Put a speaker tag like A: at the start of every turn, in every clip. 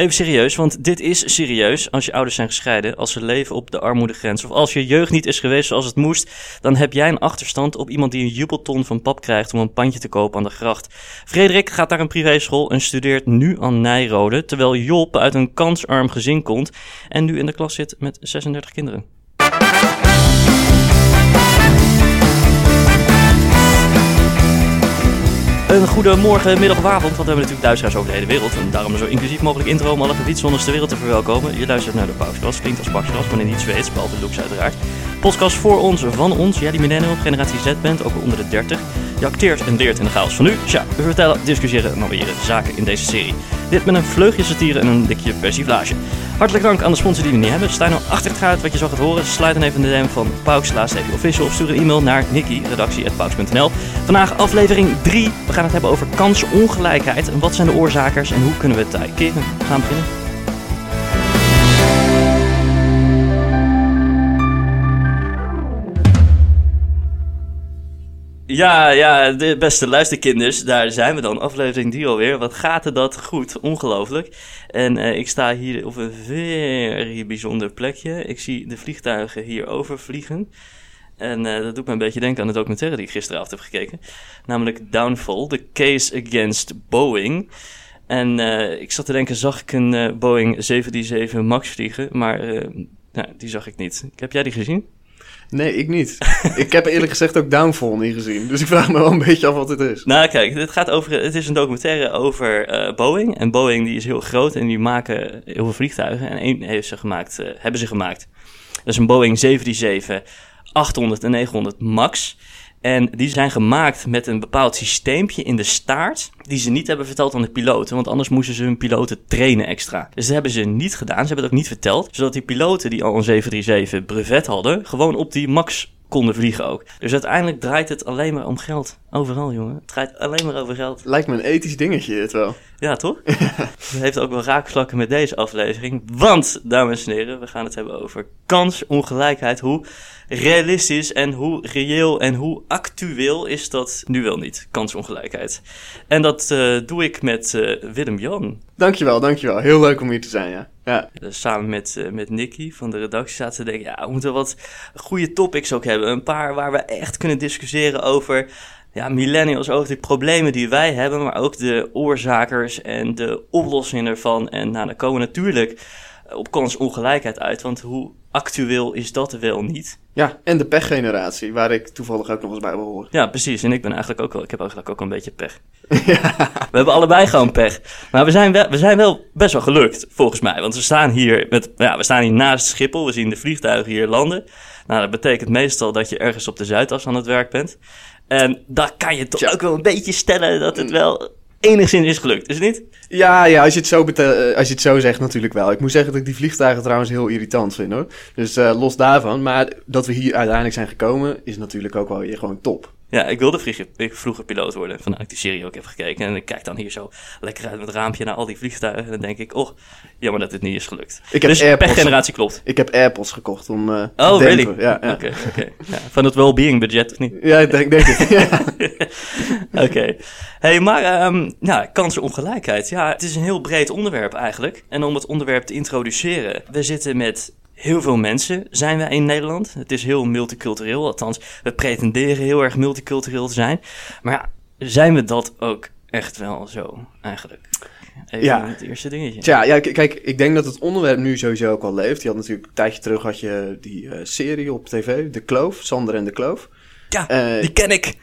A: Even serieus, want dit is serieus. Als je ouders zijn gescheiden, als ze leven op de armoedegrens... of als je jeugd niet is geweest zoals het moest... dan heb jij een achterstand op iemand die een jubelton van pap krijgt... om een pandje te kopen aan de gracht. Frederik gaat naar een privéschool en studeert nu aan Nijrode... terwijl Job uit een kansarm gezin komt... en nu in de klas zit met 36 kinderen. Een goede morgen, middag of avond, want we hebben natuurlijk luisteraars over de hele wereld. En daarom zo inclusief mogelijk intro om alle gebiedzonders ter wereld te verwelkomen. Je luistert naar de Pauskas, klinkt als Pauskas, maar niet Zweeds, behalve looks uiteraard. Podcast voor ons, van ons, jij die millennial, generatie Z bent, ook onder de 30. Je acteert en leert in de chaos van nu. Tja, we vertellen, discussiëren en alweren zaken in deze serie. Dit met een vleugje satire en een dikje persiflage. Hartelijk dank aan de sponsor die we niet hebben. Sta nou achter het gaat wat je zo gaat horen? Sluit dan even de DM van Pauks, laatst even official. Of stuur een e-mail naar Nicky, redactie.pauks.nl. Vandaag aflevering 3. We gaan het hebben over kansenongelijkheid. En wat zijn de oorzakers en hoe kunnen we het keren? We gaan beginnen. Ja, ja, de beste luisterkinders, daar zijn we dan. Aflevering 3 alweer. Wat gaat er dat goed? Ongelooflijk. En uh, ik sta hier op een very bijzonder plekje. Ik zie de vliegtuigen hier overvliegen. En uh, dat doet me een beetje denken aan de documentaire die ik gisteravond heb gekeken. Namelijk Downfall, The Case Against Boeing. En uh, ik zat te denken, zag ik een Boeing 737 MAX vliegen? Maar nou, die zag ik niet. Heb jij die gezien?
B: Nee, ik niet. ik heb eerlijk gezegd ook Downfall niet gezien. Dus ik vraag me wel een beetje af wat het is.
A: Nou, kijk, dit gaat over, het is een documentaire over uh, Boeing. En Boeing die is heel groot en die maken heel veel vliegtuigen. En één heeft ze gemaakt, uh, hebben ze gemaakt. Dat is een Boeing 737 800 en 900 MAX. En die zijn gemaakt met een bepaald systeempje in de staart. Die ze niet hebben verteld aan de piloten. Want anders moesten ze hun piloten trainen extra. Dus dat hebben ze niet gedaan. Ze hebben het ook niet verteld. Zodat die piloten die al een 737 brevet hadden. gewoon op die max konden vliegen ook. Dus uiteindelijk draait het alleen maar om geld. Overal, jongen. Het draait alleen maar over geld.
B: Lijkt me een ethisch dingetje, het wel.
A: Ja, toch? Het heeft ook wel raakvlakken met deze aflevering. Want, dames en heren, we gaan het hebben over kansongelijkheid. Hoe realistisch en hoe reëel en hoe actueel is dat nu wel niet, kansongelijkheid. En dat uh, doe ik met uh, Willem-Jan.
B: Dankjewel, dankjewel. Heel leuk om hier te zijn, ja. Ja.
A: Dus samen met, uh, met Nicky van de redactie zaten te denken, ja, we moeten wat goede topics ook hebben. Een paar waar we echt kunnen discussiëren over ja, millennials over de problemen die wij hebben, maar ook de oorzakers en de oplossingen ervan. En nou, dan komen natuurlijk op kansongelijkheid uit, want hoe actueel is dat wel niet?
B: Ja, en de pechgeneratie, waar ik toevallig ook nog eens bij behoor.
A: Ja, precies. En ik ben eigenlijk ook wel, ik heb eigenlijk ook een beetje pech. ja. We hebben allebei gewoon pech. Maar we zijn, wel, we zijn wel best wel gelukt, volgens mij. Want we staan hier met, ja, we staan hier naast Schiphol. We zien de vliegtuigen hier landen. Nou, dat betekent meestal dat je ergens op de Zuidas aan het werk bent. En daar kan je toch ook wel een beetje stellen dat het mm. wel enigszins is gelukt, is het niet?
B: Ja, ja als, je het zo eh, als je het zo zegt natuurlijk wel. Ik moet zeggen dat ik die vliegtuigen trouwens heel irritant vind hoor. Dus uh, los daarvan. Maar dat we hier uiteindelijk zijn gekomen is natuurlijk ook wel weer gewoon top.
A: Ja, ik wilde vroeger, vroeger piloot worden, vandaar ik die serie ook heb gekeken. En ik kijk dan hier zo lekker uit met het raampje naar al die vliegtuigen. En dan denk ik, oh, jammer dat het niet is gelukt.
B: Ik heb
A: dus
B: AirPods,
A: generatie klopt.
B: Ik heb AirPods gekocht om uh,
A: Oh, really?
B: Ja, ja.
A: Oké, oké. Ja, van het well-being budget, of niet?
B: ja ik denk, denk het.
A: Oké. Hey, maar um, ja, kansenongelijkheid. Ja, het is een heel breed onderwerp eigenlijk. En om het onderwerp te introduceren, we zitten met heel veel mensen zijn we in Nederland. Het is heel multicultureel, althans, we pretenderen heel erg multicultureel te zijn. Maar ja, zijn we dat ook echt wel zo eigenlijk? Even
B: Ja.
A: het eerste dingetje.
B: Tja, ja, kijk, ik denk dat het onderwerp nu sowieso ook al leeft. Je had natuurlijk een tijdje terug had je die eh, serie op tv, De Kloof, Sander en de Kloof.
A: Ja,
B: Eh,
A: die ken ik.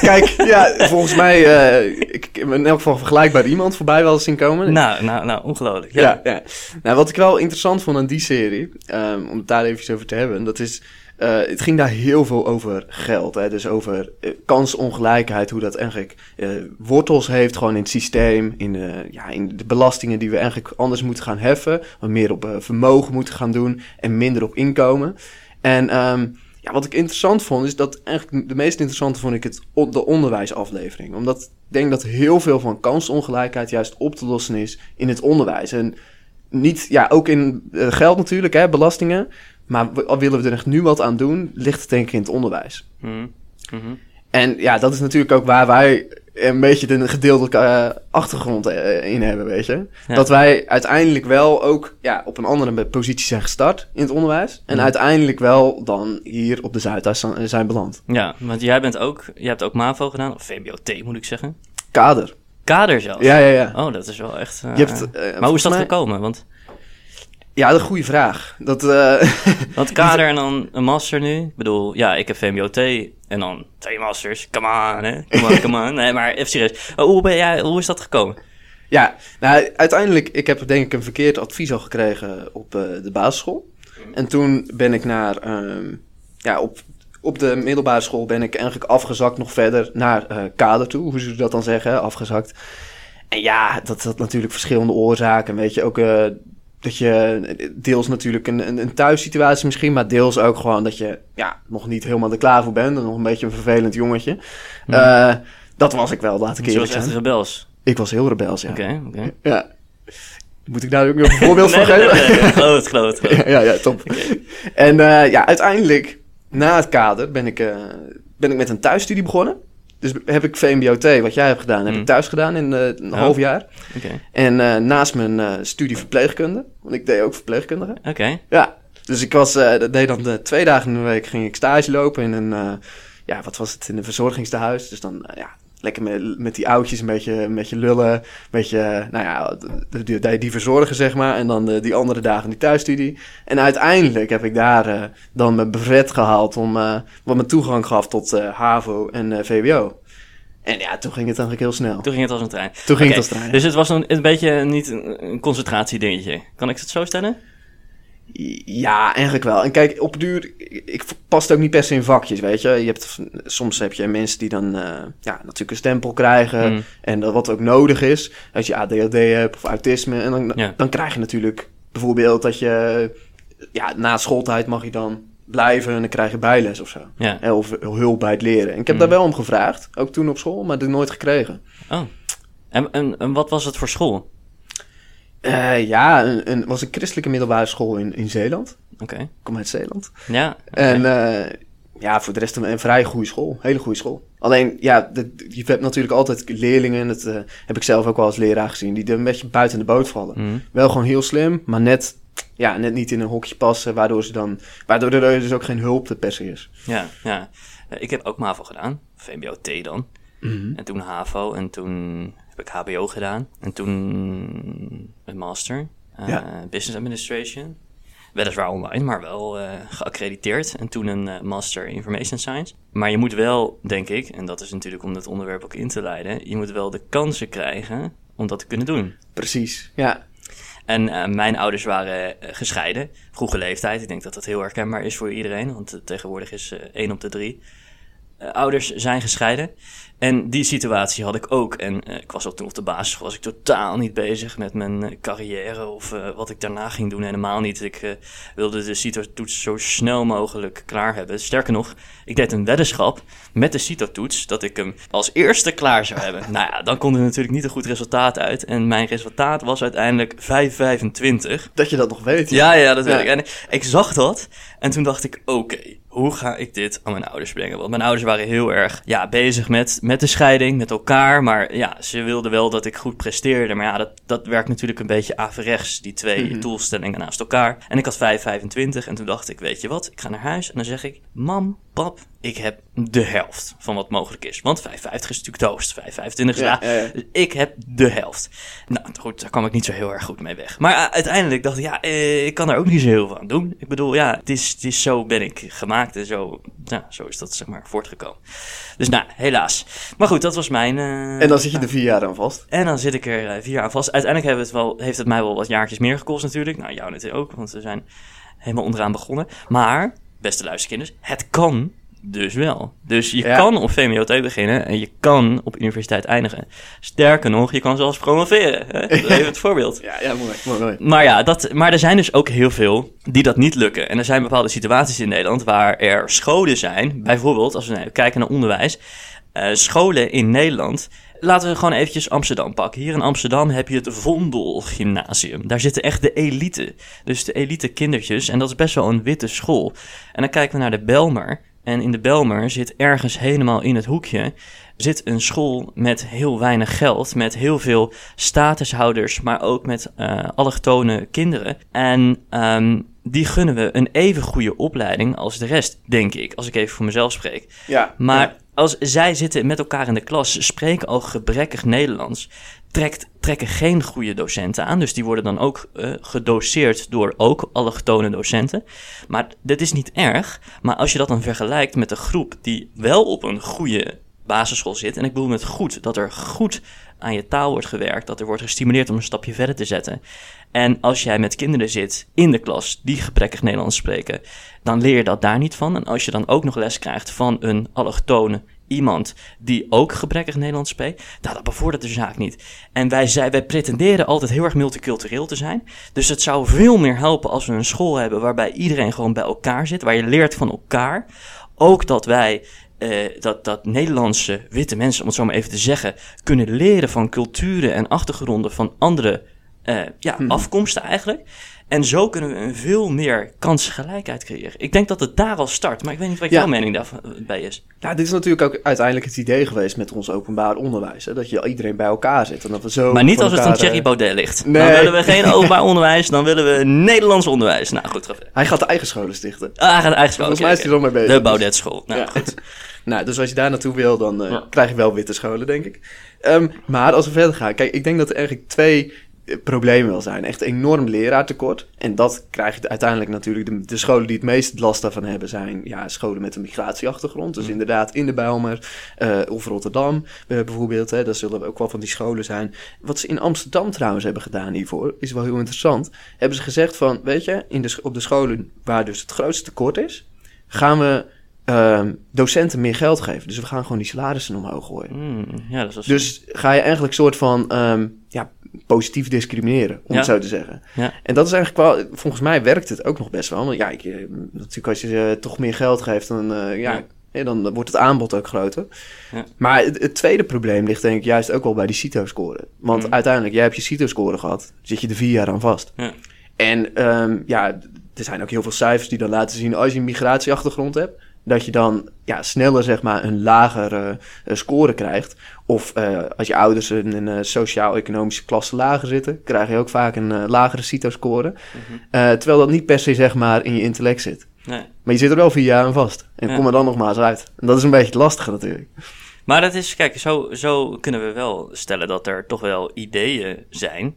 B: Kijk, ja, volgens mij, eh, ik heb in elk geval vergelijkbaar iemand voorbij wel eens zien komen.
A: Nou, nou, nou, ongelooflijk. Ja.
B: Ja, ja. Nou, wat ik wel interessant vond aan die serie, ehm, om het daar even over te hebben, dat is, eh, het ging daar heel veel over geld. Hè? Dus over kansongelijkheid, hoe dat eigenlijk wortels heeft gewoon in het systeem, in, de ja, in de belastingen die we eigenlijk anders moeten gaan heffen, wat meer op vermogen moeten gaan doen en minder op inkomen. En ehm, ja, wat ik interessant vond, is dat eigenlijk de meest interessante vond ik het, de onderwijsaflevering. Omdat ik denk dat heel veel van kansongelijkheid juist op te lossen is in het onderwijs. En niet, ja, ook in eh, geld natuurlijk, hè, belastingen. Maar willen we er echt nu wat aan doen, ligt het denk ik in het onderwijs.
A: Mhm. Mhm.
B: En ja, dat is natuurlijk ook waar wij een beetje de gedeelde eh, achtergrond eh, in hebben, weet je.
A: Ja.
B: Dat wij uiteindelijk wel ook ja, op een andere positie zijn gestart in het onderwijs. En
A: Mhm.
B: uiteindelijk wel dan hier op de Zuidas zijn- zijn beland.
A: Ja, want jij bent ook, jij hebt ook MAVO gedaan, of VBOT moet ik zeggen.
B: Kader.
A: Kader zelfs.
B: Ja, ja, ja.
A: Oh, dat is wel echt... eh,
B: Je hebt, eh,
A: maar hoe is dat
B: mij-
A: gekomen? Want,
B: Ja, dat is een goede vraag. Dat, eh,
A: want kader en dan een master nu. Ik bedoel, ja, ik heb VMBOT en dan twee masters. Come on, hè. Come on, come on. Nee, maar even serieus. Oh, hoe, ben jij, hoe is dat gekomen?
B: ja, nou, uiteindelijk, ik heb denk ik een verkeerd advies al gekregen op eh, de basisschool. En toen ben ik naar, ehm, ja, op, op de middelbare school ben ik eigenlijk afgezakt nog verder naar eh, kader toe, hoe ze dat dan zeggen, afgezakt. En ja, dat had natuurlijk verschillende oorzaken, weet je, ook dat je deels natuurlijk een, een, een thuissituatie misschien, maar deels ook gewoon dat je ja, nog niet helemaal er klaar voor bent en nog een beetje een vervelend jongetje. Eh, dat was ik wel, laat ik
A: Je
B: eerlijk
A: was echt rebels.
B: Ik was heel rebels, ja.
A: Oké, oké.
B: Ja. Moet ik daar ook nog een voorbeeld
A: Nee,
B: van
A: nee,
B: geven?
A: nee, nee, geloof het, geloof het. geloof het.
B: ja, ja, top. En eh, ja, uiteindelijk, na het kader, ben ik, eh, ben ik met een thuisstudie begonnen. Dus heb ik VMBOT, wat jij hebt gedaan, heb
A: Mm.
B: ik thuis gedaan in eh, een
A: Oh.
B: half jaar. En eh, naast mijn eh, studie verpleegkunde, want ik deed ook verpleegkundige.
A: oké.
B: Ja, dus ik was, dat deed dan eh, twee dagen in de week ging ik stage lopen in een, ja, wat was het, in een verzorgingstehuis. Dus dan, ja, lekker met, met die oudjes een beetje, een beetje lullen, een beetje, nou ja, die, die, die verzorgen zeg maar. En dan eh, die andere dagen die thuisstudie. En uiteindelijk heb ik daar eh, dan mijn brevet gehaald om, eh, wat me toegang gaf tot HAVO en VWO. En ja, toen ging het eigenlijk heel snel.
A: Toen ging het als een trein.
B: Toen ging het als trein.
A: Dus het was een, een beetje niet een, een concentratiedingetje. Kan ik het zo stellen?
B: Ja, eigenlijk wel. En kijk, op duur, ik past ook niet per se in vakjes, weet je. je hebt, soms heb je mensen die dan eh, ja, natuurlijk een stempel krijgen.
A: Mm.
B: En dat wat ook nodig is. Als je ADHD hebt of autisme. En dan,
A: Ja.
B: dan krijg je natuurlijk bijvoorbeeld dat je... Ja, na schooltijd mag je dan blijven en dan krijg je bijles of zo.
A: Ja.
B: Eh, Of hulp bij het leren. En ik heb
A: Mm.
B: daar wel om gevraagd. Ook toen op school, maar dat nooit gekregen.
A: Oh. En, en, en wat was het voor school?
B: Eh, ja, een, een, was een christelijke middelbare school in, in Zeeland.
A: Oké.
B: Ik kom uit Zeeland.
A: Ja.
B: En eh, ja, voor de rest een, een vrij goede school. Hele goede school. Alleen, ja, de- je hebt natuurlijk altijd leerlingen, dat eh, heb ik zelf ook wel als leraar gezien, die er een beetje buiten de boot vallen.
A: Mhm.
B: Wel gewoon heel slim, maar net, ja, net niet in een hokje passen, waardoor, ze dan, waardoor er dus ook geen hulp te per se is.
A: Ja, ja. Ik heb ook MAVO gedaan. VMBO-T dan. En toen HAVO. En toen heb ik HBO gedaan. En toen een master. eh,
B: Ja.
A: Business Administration. Weliswaar online, maar wel eh, geaccrediteerd. En toen een eh, master Information Science. Maar je moet wel, denk ik, en dat is natuurlijk om het onderwerp ook in te leiden... je moet wel de kansen krijgen om dat te kunnen doen.
B: Precies, ja.
A: En mijn ouders waren gescheiden, vroege leeftijd. Ik denk dat dat heel herkenbaar is voor iedereen, want tegenwoordig is één op de drie. Eh, ouders zijn gescheiden. En die situatie had ik ook. En eh, ik was ook toen op de basisschool, was ik totaal niet bezig met mijn eh, carrière of wat ik daarna ging doen. Helemaal niet. Ik wilde de CITO-toets zo snel mogelijk klaar hebben. Sterker nog, ik deed een weddenschap met de CITO-toets dat ik hem als eerste klaar zou hebben. nou ja, dan kon er natuurlijk niet een goed resultaat uit. En mijn resultaat was uiteindelijk 5,25.
B: Dat je dat nog weet.
A: Ja, ja, dat weet
B: Ja.
A: ik. En ik zag dat en toen dacht ik, oké, hoe ga ik dit aan mijn ouders brengen? Want mijn ouders waren heel erg ja, bezig met, met de scheiding, met elkaar. Maar ja, ze wilden wel dat ik goed presteerde. Maar ja, dat, dat werkt natuurlijk een beetje averechts, die twee
B: Mhm.
A: doelstellingen naast elkaar. En ik had 5,25 en toen dacht ik, weet je wat, ik ga naar huis en dan zeg ik, mam, pap, ik heb de helft van wat mogelijk is. Want 5,50 is natuurlijk de hoogst, 5,25 is
B: Ja,
A: ja,
B: ja, ja.
A: dus ik heb de helft. Nou, goed, daar kwam ik niet zo heel erg goed mee weg. Maar uh, uiteindelijk dacht ik, ja, eh, ik kan daar ook niet zo heel veel aan doen. Ik bedoel, ja, het is, het is zo ben ik gemaakt en zo, ja, zo is dat zeg maar voortgekomen. Dus nou, helaas. Maar goed, dat was mijn... eh,
B: En dan zit je er vier jaar aan vast.
A: en dan zit ik er eh, vier jaar aan vast. Uiteindelijk we het wel, heeft het mij wel wat jaartjes meer gekost natuurlijk. Nou, jou natuurlijk ook, want we zijn helemaal onderaan begonnen. Maar, beste luisterkinders, het kan dus wel. Dus je
B: Ja.
A: kan op VMBOT beginnen en je kan op universiteit eindigen. Sterker nog, je kan zelfs promoveren. Hè? Even het voorbeeld.
B: Ja, ja, mooi, mooi, mooi.
A: Maar ja, dat, maar er zijn dus ook heel veel die dat niet lukken. En er zijn bepaalde situaties in Nederland waar er scholen zijn. Bijvoorbeeld, als we nou kijken naar onderwijs. eh, scholen in Nederland. Laten we gewoon eventjes Amsterdam pakken. Hier in Amsterdam heb je het Vondel Gymnasium. Daar zitten echt de elite. Dus de elite kindertjes. En dat is best wel een witte school. En dan kijken we naar de Belmer. En in de Belmer zit ergens helemaal in het hoekje zit een school met heel weinig geld, met heel veel statushouders, maar ook met uh, allochtone kinderen. En um, die gunnen we een even goede opleiding als de rest, denk ik, als ik even voor mezelf spreek.
B: Ja,
A: maar als zij zitten met elkaar in de klas, spreken al gebrekkig Nederlands, trekt, trekken geen goede docenten aan. Dus die worden dan ook uh, gedoseerd door ook allochtone docenten. Maar dit is niet erg. Maar als je dat dan vergelijkt met de groep die wel op een goede basisschool zit. En ik bedoel met goed dat er goed aan je taal wordt gewerkt, dat er wordt gestimuleerd om een stapje verder te zetten. En als jij met kinderen zit in de klas die gebrekkig Nederlands spreken, dan leer je dat daar niet van. En als je dan ook nog les krijgt van een allochtone iemand die ook gebrekkig Nederlands spreekt, nou, dat bevordert de zaak niet. En wij, wij pretenderen altijd heel erg multicultureel te zijn. Dus het zou veel meer helpen als we een school hebben waarbij iedereen gewoon bij elkaar zit, waar je leert van elkaar. Ook dat wij uh, dat, dat Nederlandse witte mensen, om het zo maar even te zeggen, kunnen leren van culturen en achtergronden van andere uh, ja, hmm. afkomsten eigenlijk. En zo kunnen we een veel meer kansgelijkheid creëren. Ik denk dat het daar al start, maar ik weet niet wat jouw mening daarbij is.
B: Ja, dit is natuurlijk ook uiteindelijk het idee geweest met ons openbaar onderwijs. Hè? Dat je iedereen bij elkaar zit. En dat we zo
A: maar niet als het van Thierry eh, Baudet ligt. Nee. Dan willen we geen openbaar onderwijs, dan willen we Nederlands onderwijs. Nou goed,
B: Hij gaat de eigen scholen stichten.
A: Ah, hij gaat de eigen scholen
B: Volgens mij is hij er al mee bezig.
A: De Baudet school. Nou ja. goed.
B: nou, dus als je daar naartoe wil, dan uh, krijg je wel witte scholen, denk ik. Um, maar als we verder gaan, kijk, ik denk dat er eigenlijk twee probleem wel zijn. Echt enorm leraartekort. En dat krijg je uiteindelijk natuurlijk. De, de, scholen die het meest last daarvan hebben zijn ja, scholen met een migratieachtergrond. Dus mm. inderdaad in de Bijlmer uh, of Rotterdam uh, bijvoorbeeld. Hè, dat zullen ook wel van die scholen zijn. Wat ze in Amsterdam trouwens hebben gedaan hiervoor, is wel heel interessant. Hebben ze gezegd van, weet je, in de, op de scholen waar dus het grootste tekort is, gaan we uh, docenten meer geld geven. Dus we gaan gewoon die salarissen omhoog gooien.
A: Mm, ja, dat is
B: dus ga je eigenlijk soort van um, ja, positief discrimineren, om het zo te zeggen.
A: Ja.
B: En dat is eigenlijk wel, volgens mij werkt het ook nog best wel. Want ja, ik, eh, natuurlijk als je uh, toch meer geld geeft, dan, uh, ja, ja. dan wordt het aanbod ook groter. Maar het, het, tweede probleem ligt denk ik juist ook wel bij die CITO-score. Want mm. uiteindelijk, jij hebt je CITO-score gehad, zit je er vier jaar aan vast. En um, ja, er zijn ook heel veel cijfers die dan laten zien, als je een migratieachtergrond hebt, dat je dan ja, sneller zeg maar, een lagere uh, score krijgt. Of uh, als je ouders in een uh, sociaal-economische klasse lager zitten, krijg je ook vaak een lagere CITO-score. Mm -hmm. terwijl dat niet per se zeg maar, in je intellect zit.
A: Nee.
B: Maar je zit er wel vier jaar aan vast. En ja. kom er dan nog maar eens uit. En dat is een beetje het lastige natuurlijk.
A: Maar dat is, kijk, zo, zo kunnen we wel stellen dat er toch wel ideeën zijn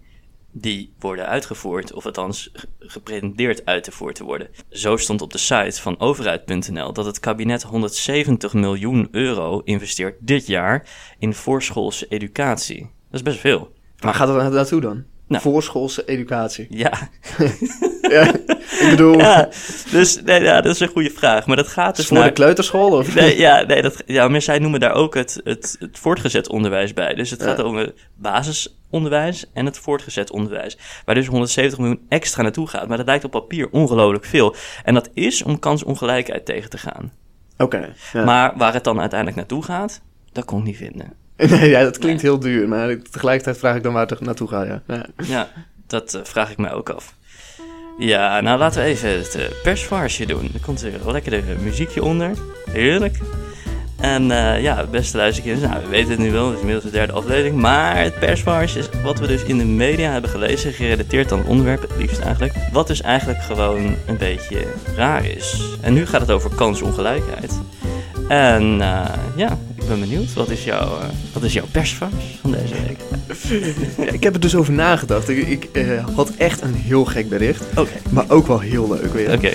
A: die worden uitgevoerd, of althans gepretendeerd uitgevoerd te worden. Zo stond op de site van overheid.nl dat het kabinet 170 miljoen euro investeert dit jaar in voorschoolse educatie. Dat is best veel.
B: Maar gaat het naartoe dan?
A: Nou.
B: Voorschoolse educatie.
A: Ja.
B: ja, ik bedoel...
A: Ja, dus nee, ja, dat is een goede vraag. Maar dat gaat dus
B: Voor
A: naar...
B: de kleuterschool? Of?
A: Nee, ja, nee, dat, ja, maar zij noemen daar ook het, het, het voortgezet onderwijs bij. Dus het gaat om het basisonderwijs en het voortgezet onderwijs. Waar dus 170 miljoen extra naartoe gaat. Maar dat lijkt op papier ongelooflijk veel. En dat is om kansongelijkheid tegen te gaan.
B: Oké.
A: ja. Maar waar het dan uiteindelijk naartoe gaat, dat kon ik niet vinden.
B: Nee, ja, dat klinkt heel duur, maar tegelijkertijd vraag ik dan waar het naartoe gaat, ja. Ja,
A: ja dat uh, vraag ik mij ook af. Ja, nou laten we even het uh, doen. Er komt weer een lekker muziekje onder. Heerlijk. En uh, ja, beste luisterkinders, nou, we weten het nu wel, het is inmiddels de derde aflevering. Maar het persvarsje is wat we dus in de media hebben gelezen, gerelateerd aan het onderwerp, het liefst eigenlijk. Wat dus eigenlijk gewoon een beetje raar is. En nu gaat het over kansongelijkheid. En uh, ja, ik ben benieuwd. Wat is, jouw, uh, wat is jouw persvars van deze week?
B: ik heb er dus over nagedacht. Ik, ik uh, had echt een heel gek bericht. Maar ook wel heel leuk weer.
A: Oké.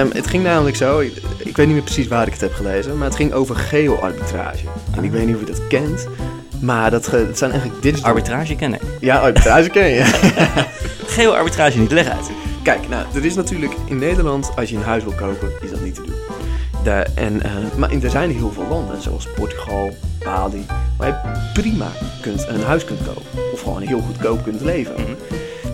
B: Um, het ging namelijk zo, ik, ik, weet niet meer precies waar ik het heb gelezen, maar het ging over geoarbitrage. En ik weet niet of je dat kent, maar dat, dat zijn eigenlijk digital...
A: Arbitrage ken ik.
B: Ja, arbitrage ken je.
A: geoarbitrage niet, leg uit.
B: Kijk, nou, er is natuurlijk in Nederland, als je een huis wil kopen, is dat niet te doen. En, uh, maar er zijn heel veel landen, zoals Portugal, Bali, waar je prima kunt, een huis kunt kopen. Of gewoon heel goedkoop kunt leven. Mm -hmm.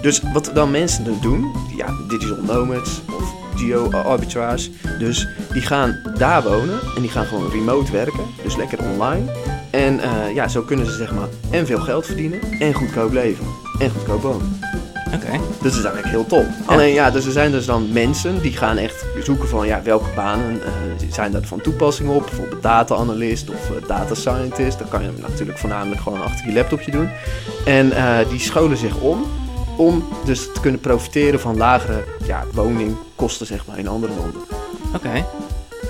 B: Dus wat dan mensen dan doen, ja, digital nomads of geo-arbitrage. Dus die gaan daar wonen en die gaan gewoon remote werken. Dus lekker online. En uh, ja, zo kunnen ze zeg maar en veel geld verdienen en goedkoop leven. En goedkoop wonen. Dus dat is eigenlijk heel top. Alleen ja, dus er zijn dus dan mensen die gaan echt zoeken van ja, welke banen uh, zijn daar van toepassing op. Bijvoorbeeld data-analyst of uh, data scientist. Dat kan je natuurlijk voornamelijk gewoon achter je laptopje doen. En uh, die scholen zich om om dus te kunnen profiteren van lagere ja, woningkosten zeg maar in andere landen.
A: Oké. Okay.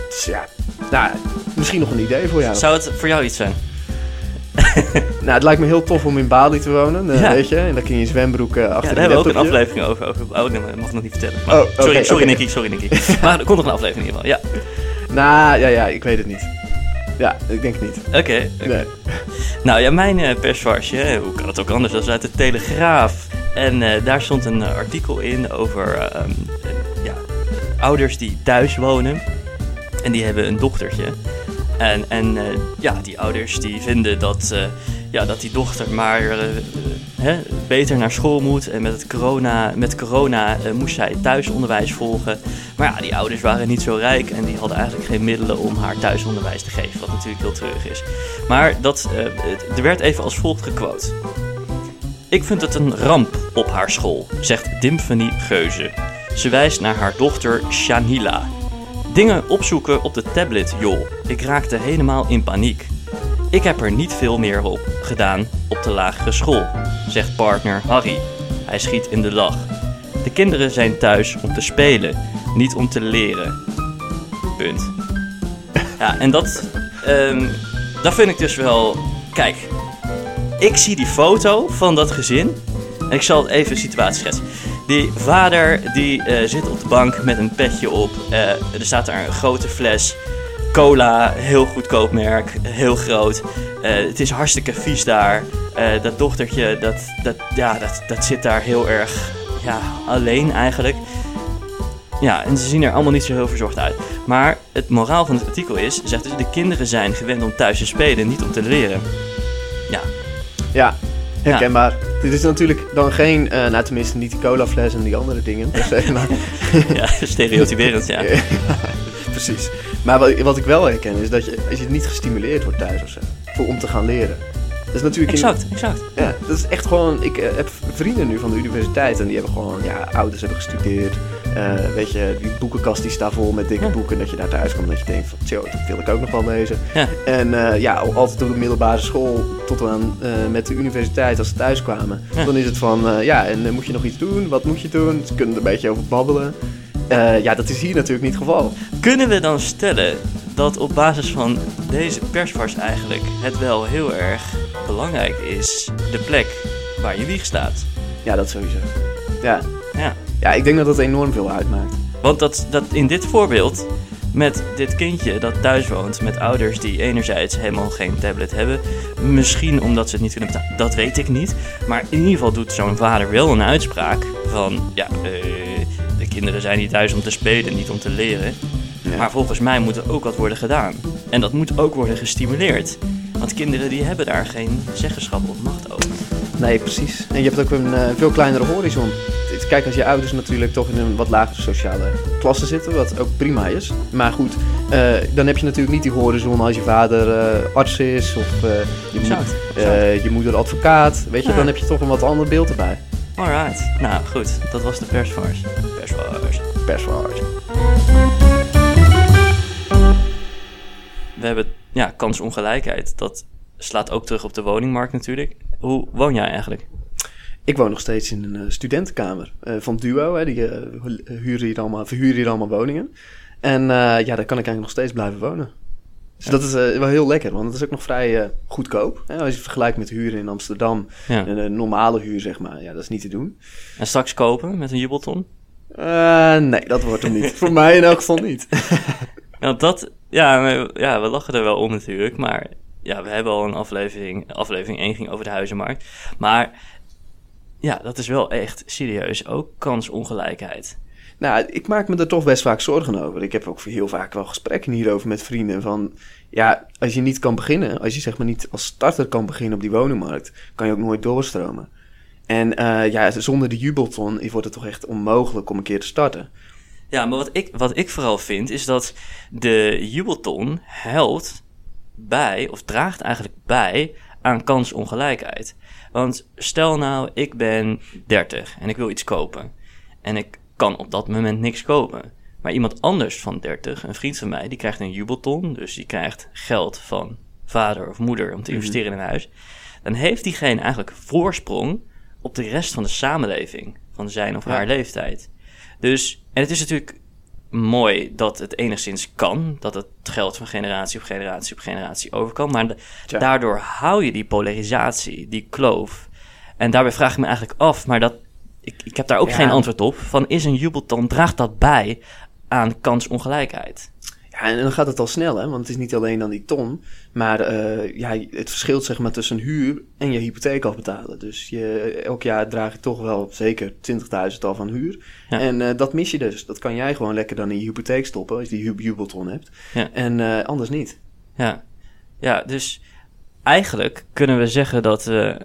B: Dus ja, nou, misschien nog een idee voor jou.
A: Zou het voor jou iets zijn?
B: nou, het lijkt me heel tof om in Bali te wonen, uh, ja. weet je. En dan kun je in zwembroek uh, achter
A: ja,
B: de
A: hebben
B: we
A: ook een aflevering over. over oh, nee, mag ik nog niet vertellen. Maar, oh, okay, sorry, sorry okay. Nicky, sorry Nicky. maar er komt nog een aflevering in ieder geval, ja.
B: Nou, ja, ja, ik weet het niet. Ja, ik denk het niet.
A: Oké. Okay, nee. Nou ja, mijn uh, persvarsje, hoe kan het ook anders, dat is uit de Telegraaf. En uh, daar stond een artikel in over uh, ja, ouders die thuis wonen. En die hebben een dochtertje. En, en uh, ja, die ouders die vinden dat, ja, dat die dochter maar hè, beter naar school moet. En met, het corona, met corona moest zij thuisonderwijs volgen. Maar ja, die ouders waren niet zo rijk en die hadden eigenlijk geen middelen om haar thuisonderwijs te geven. Wat natuurlijk heel treurig is. Maar dat, er werd even als volgt gequote. Ik vind het een ramp op haar school, zegt Dimfany Geuze. Ze wijst naar haar dochter Shanila. Dingen opzoeken op de tablet, joh. Ik raakte helemaal in paniek. Ik heb er niet veel meer op gedaan op de lagere school, zegt partner Harry. Hij schiet in de lach. De kinderen zijn thuis om te spelen, niet om te leren. Punt. Ja, en dat, um, dat vind ik dus wel. Kijk, ik zie die foto van dat gezin. En ik zal even een situatie schetsen. Die vader die uh, zit op de bank met een petje op. Uh, er staat daar een grote fles cola, heel goedkoop merk, heel groot. Uh, het is hartstikke vies daar. dat dochtertje, dat, dat, ja, dat, dat zit daar heel erg ja, alleen eigenlijk. Ja, en ze zien er allemaal niet zo heel verzorgd uit. Maar het moraal van het artikel is, zegt dus, de kinderen zijn gewend om thuis te spelen, niet om te leren. Ja,
B: ja, herkenbaar. Ja. Dit is natuurlijk dan geen, uh, nou tenminste niet die colafles en die andere dingen per se, maar...
A: ja, stereotyperend, ja.
B: Precies. Maar wat, wat, ik wel herken is dat je, als je niet gestimuleerd wordt thuis of zo, voor om te gaan leren. Dat is natuurlijk
A: exact, exact.
B: Ja, dat is echt gewoon, ik uh, heb vrienden nu van de universiteit en die hebben gewoon, ja, ouders hebben gestudeerd. Uh, weet je, die boekenkast die staat vol met dikke boeken. Dat je daar thuis komt en dat je denkt van, tjo, dat wil ik ook nog wel lezen. Ja. En uh, ja, altijd op de middelbare school tot aan met de universiteit als ze thuis kwamen. Ja. Dan is het van, ja, en moet je nog iets doen? Wat moet je doen? Ze kunnen er een beetje over babbelen. ja, dat is hier natuurlijk niet het geval.
A: Kunnen we dan stellen dat op basis van deze persvars eigenlijk het wel heel erg belangrijk is, de plek waar je wieg staat?
B: Ja, dat sowieso. Ja. Ja. Ja, ik denk dat dat enorm veel uitmaakt.
A: Want dat, dat in dit voorbeeld met dit kindje dat thuis woont met ouders die enerzijds helemaal geen tablet hebben, misschien omdat ze het niet kunnen betalen, dat weet ik niet. Maar in ieder geval doet zo'n vader wel een uitspraak van, ja, uh, de kinderen zijn niet thuis om te spelen, niet om te leren. Ja. Maar volgens mij moet er ook wat worden gedaan. En dat moet ook worden gestimuleerd. Want kinderen die hebben daar geen zeggenschap of macht over.
B: Nee, precies. En je hebt ook een uh, veel kleinere horizon kijk, als je ouders natuurlijk toch in een wat lagere sociale klasse zitten, wat ook prima is. Maar goed, uh, dan heb je natuurlijk niet die horizon als je vader uh, arts is of je, je, moeder advocaat. Weet je, ja. dan heb je toch een wat ander beeld erbij.
A: Alright. Nou goed, dat was de persvars. Persvars.
B: Persvars.
A: We hebben ja, kansongelijkheid. Dat slaat ook terug op de woningmarkt natuurlijk. Hoe woon jij eigenlijk?
B: Ik woon nog steeds in een uh, studentenkamer uh, van Duo. Hè, die uh, huren hier allemaal, verhuren hier allemaal woningen. En ja, daar kan ik eigenlijk nog steeds blijven wonen. Dus dat is wel heel lekker, want het is ook nog vrij goedkoop. Hè? Als je vergelijkt met huren in Amsterdam, ja. een normale huur zeg maar, ja, dat is niet te doen.
A: En straks kopen met een jubelton?
B: nee, dat wordt hem niet. Voor mij in elk geval niet.
A: Nou, dat, ja, ja, we lachen er wel om natuurlijk, maar ja, we hebben al een aflevering, aflevering 1 ging over de huizenmarkt. Maar ja, dat is wel echt serieus ook kansongelijkheid.
B: Nou, ik maak me er toch best vaak zorgen over. Ik heb ook heel vaak wel gesprekken hierover met vrienden. Van ja, als je niet kan beginnen, als je zeg maar niet als starter kan beginnen op die woningmarkt, kan je ook nooit doorstromen. En uh, ja, zonder de jubelton wordt het toch echt onmogelijk om een keer te starten.
A: Ja, maar wat ik, wat ik vooral vind is dat de jubelton helpt bij, of draagt eigenlijk bij aan kansongelijkheid. Want stel nou, ik ben 30 en ik wil iets kopen. En ik kan op dat moment niks kopen. Maar iemand anders van 30, een vriend van mij, die krijgt een jubelton. Dus die krijgt geld van vader of moeder om te investeren in een huis. Dan heeft diegene eigenlijk voorsprong op de rest van de samenleving van zijn of
B: Ja.
A: haar leeftijd. Dus, en het is natuurlijk mooi dat het enigszins kan, dat het geld van generatie op generatie op generatie over kan, maar daardoor hou je die polarisatie, die kloof. En daarbij vraag ik me eigenlijk af, maar dat, ik, ik heb daar ook
B: Ja.
A: geen antwoord op, van is een jubelton, draagt dat bij aan kansongelijkheid?
B: Ja, en dan gaat het al snel, hè? Want het is niet alleen dan die ton. Maar eh, ja, het verschilt zeg maar tussen huur en je hypotheek afbetalen. Dus je, elk jaar draag je toch wel zeker 20.000 al van huur.
A: Ja.
B: En eh, dat mis je dus. Dat kan jij gewoon lekker dan in je hypotheek stoppen als je die jubelton hebt.
A: Ja.
B: En eh, anders niet.
A: Ja, ja dus eigenlijk kunnen we zeggen dat eh,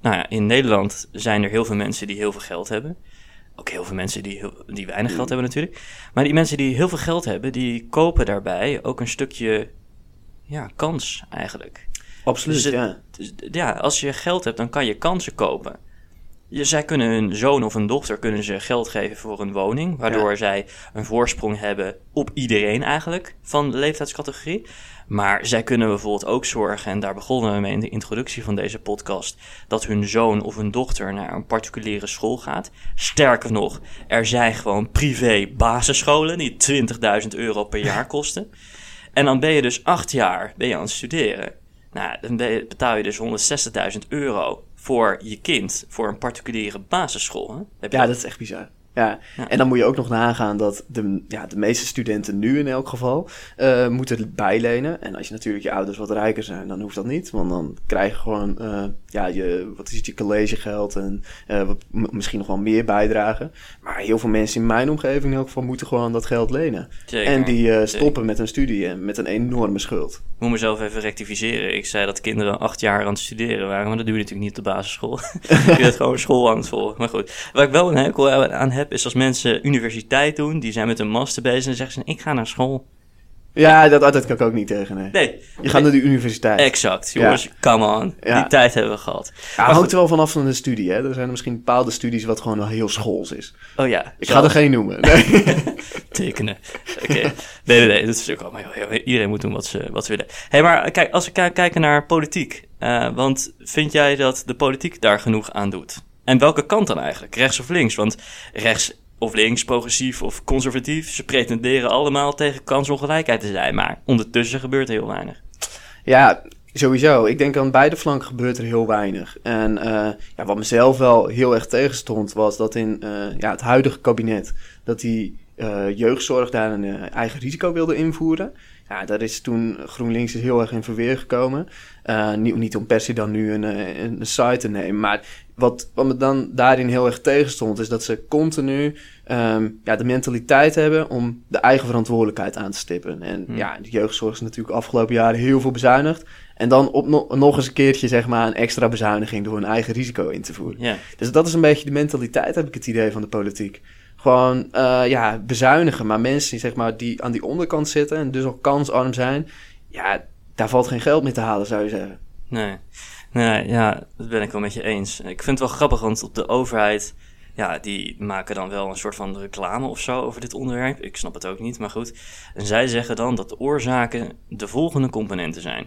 A: nou ja, in Nederland zijn er heel veel mensen die heel veel geld hebben. Ook heel veel mensen die, heel, die weinig geld hebben natuurlijk. Maar die mensen die heel veel geld hebben, die kopen daarbij ook een stukje ja, kans eigenlijk.
B: Absoluut,
A: Dus het-
B: ja.
A: Dus, ja, als je geld hebt, dan kan je kansen kopen. Zij kunnen hun zoon of hun dochter kunnen ze geld geven voor een woning, waardoor zij een voorsprong hebben op iedereen eigenlijk van de leeftijdscategorie. Maar zij kunnen bijvoorbeeld ook zorgen, en daar begonnen we mee in de introductie van deze podcast, dat hun zoon of hun dochter naar een particuliere school gaat. Sterker nog, er zijn gewoon privé basisscholen die 20.000 euro per jaar kosten. En dan ben je dus acht jaar ben je aan het studeren. Nou, dan je- betaal je dus 160.000 euro voor je kind voor een particuliere basisschool. Hè? Heb je
B: Ja, dat is echt bizar. Ja.
A: Ja.
B: en dan moet je ook nog nagaan dat de, ja, de meeste studenten nu in elk geval eh, moeten bijlenen. En als je natuurlijk je ouders wat rijker zijn, dan hoeft dat niet. Want dan krijg je gewoon eh, ja, je, wat is het, je collegegeld en eh, wat, misschien nog wel meer bijdragen. Maar heel veel mensen in mijn omgeving in elk geval moeten gewoon dat geld lenen.
A: Zeker,
B: en die
A: zeker.
B: stoppen met een studie en met een enorme schuld.
A: Ik moet mezelf even rectificeren. Ik zei dat kinderen acht jaar aan het studeren waren, maar dat doe je natuurlijk niet op de basisschool. je bent gewoon school aan het volgen. Maar goed, waar ik wel een hekel aan heb, is als mensen universiteit doen, die zijn met een master bezig en zeggen ze, ik ga naar school.
B: Ja, dat, dat kan ik ook niet tegen. Nee.
A: Nee,
B: Je gaat naar de universiteit.
A: exact. Jongens, come on.
B: Ja.
A: Die tijd hebben we gehad.
B: Ja,
A: Maar
B: hangt er wel vanaf van de studie. Hè? Er zijn er misschien bepaalde studies wat gewoon wel heel schools is.
A: Oh ja.
B: Ik
A: zo.
B: ga er geen noemen. Nee.
A: tekenen. Oké. Nee, nee, nee. Dat is natuurlijk allemaal heel, heel- Iedereen moet doen wat ze, wat ze willen. Hé, hey, maar kijk, als we ki- kijken naar politiek. eh, want vind jij dat de politiek daar genoeg aan doet? En welke kant dan eigenlijk? Rechts of links? Want rechts of links, progressief of conservatief, ze pretenderen allemaal tegen kansongelijkheid te zijn. Maar ondertussen gebeurt er heel weinig.
B: Ja, sowieso. Ik denk aan beide flanken gebeurt er heel weinig. En eh, ja, wat mezelf wel heel erg tegenstond, was dat in eh, ja, het huidige kabinet, dat die eh, jeugdzorg daar een eigen risico wilde invoeren. Ja, daar is toen GroenLinks is heel erg in verweer gekomen. Eh, niet, niet om per se dan nu een, eh, een, site te nemen, maar wat, wat me dan daarin heel erg tegenstond, is dat ze continu ehm, ja, de mentaliteit hebben om de eigen verantwoordelijkheid aan te stippen. En
A: Hmm.
B: ja, de jeugdzorg is natuurlijk afgelopen jaren heel veel bezuinigd. En dan op no- nog eens een keertje zeg maar een extra bezuiniging door een eigen risico in te voeren.
A: Ja,
B: Dus dat is een beetje de mentaliteit, heb ik het idee, van de politiek. Gewoon eh, ja, bezuinigen, maar mensen die, zeg maar, die aan die onderkant zitten en dus al kansarm zijn, ja, daar valt geen geld meer te halen, zou je zeggen.
A: nee. Nee, ja, dat ben ik wel met je eens. Ik vind het wel grappig, want op de overheid, ja, die maken dan wel een soort van reclame of zo over dit onderwerp. Ik snap het ook niet, maar goed. En zij zeggen dan dat de oorzaken de volgende componenten zijn: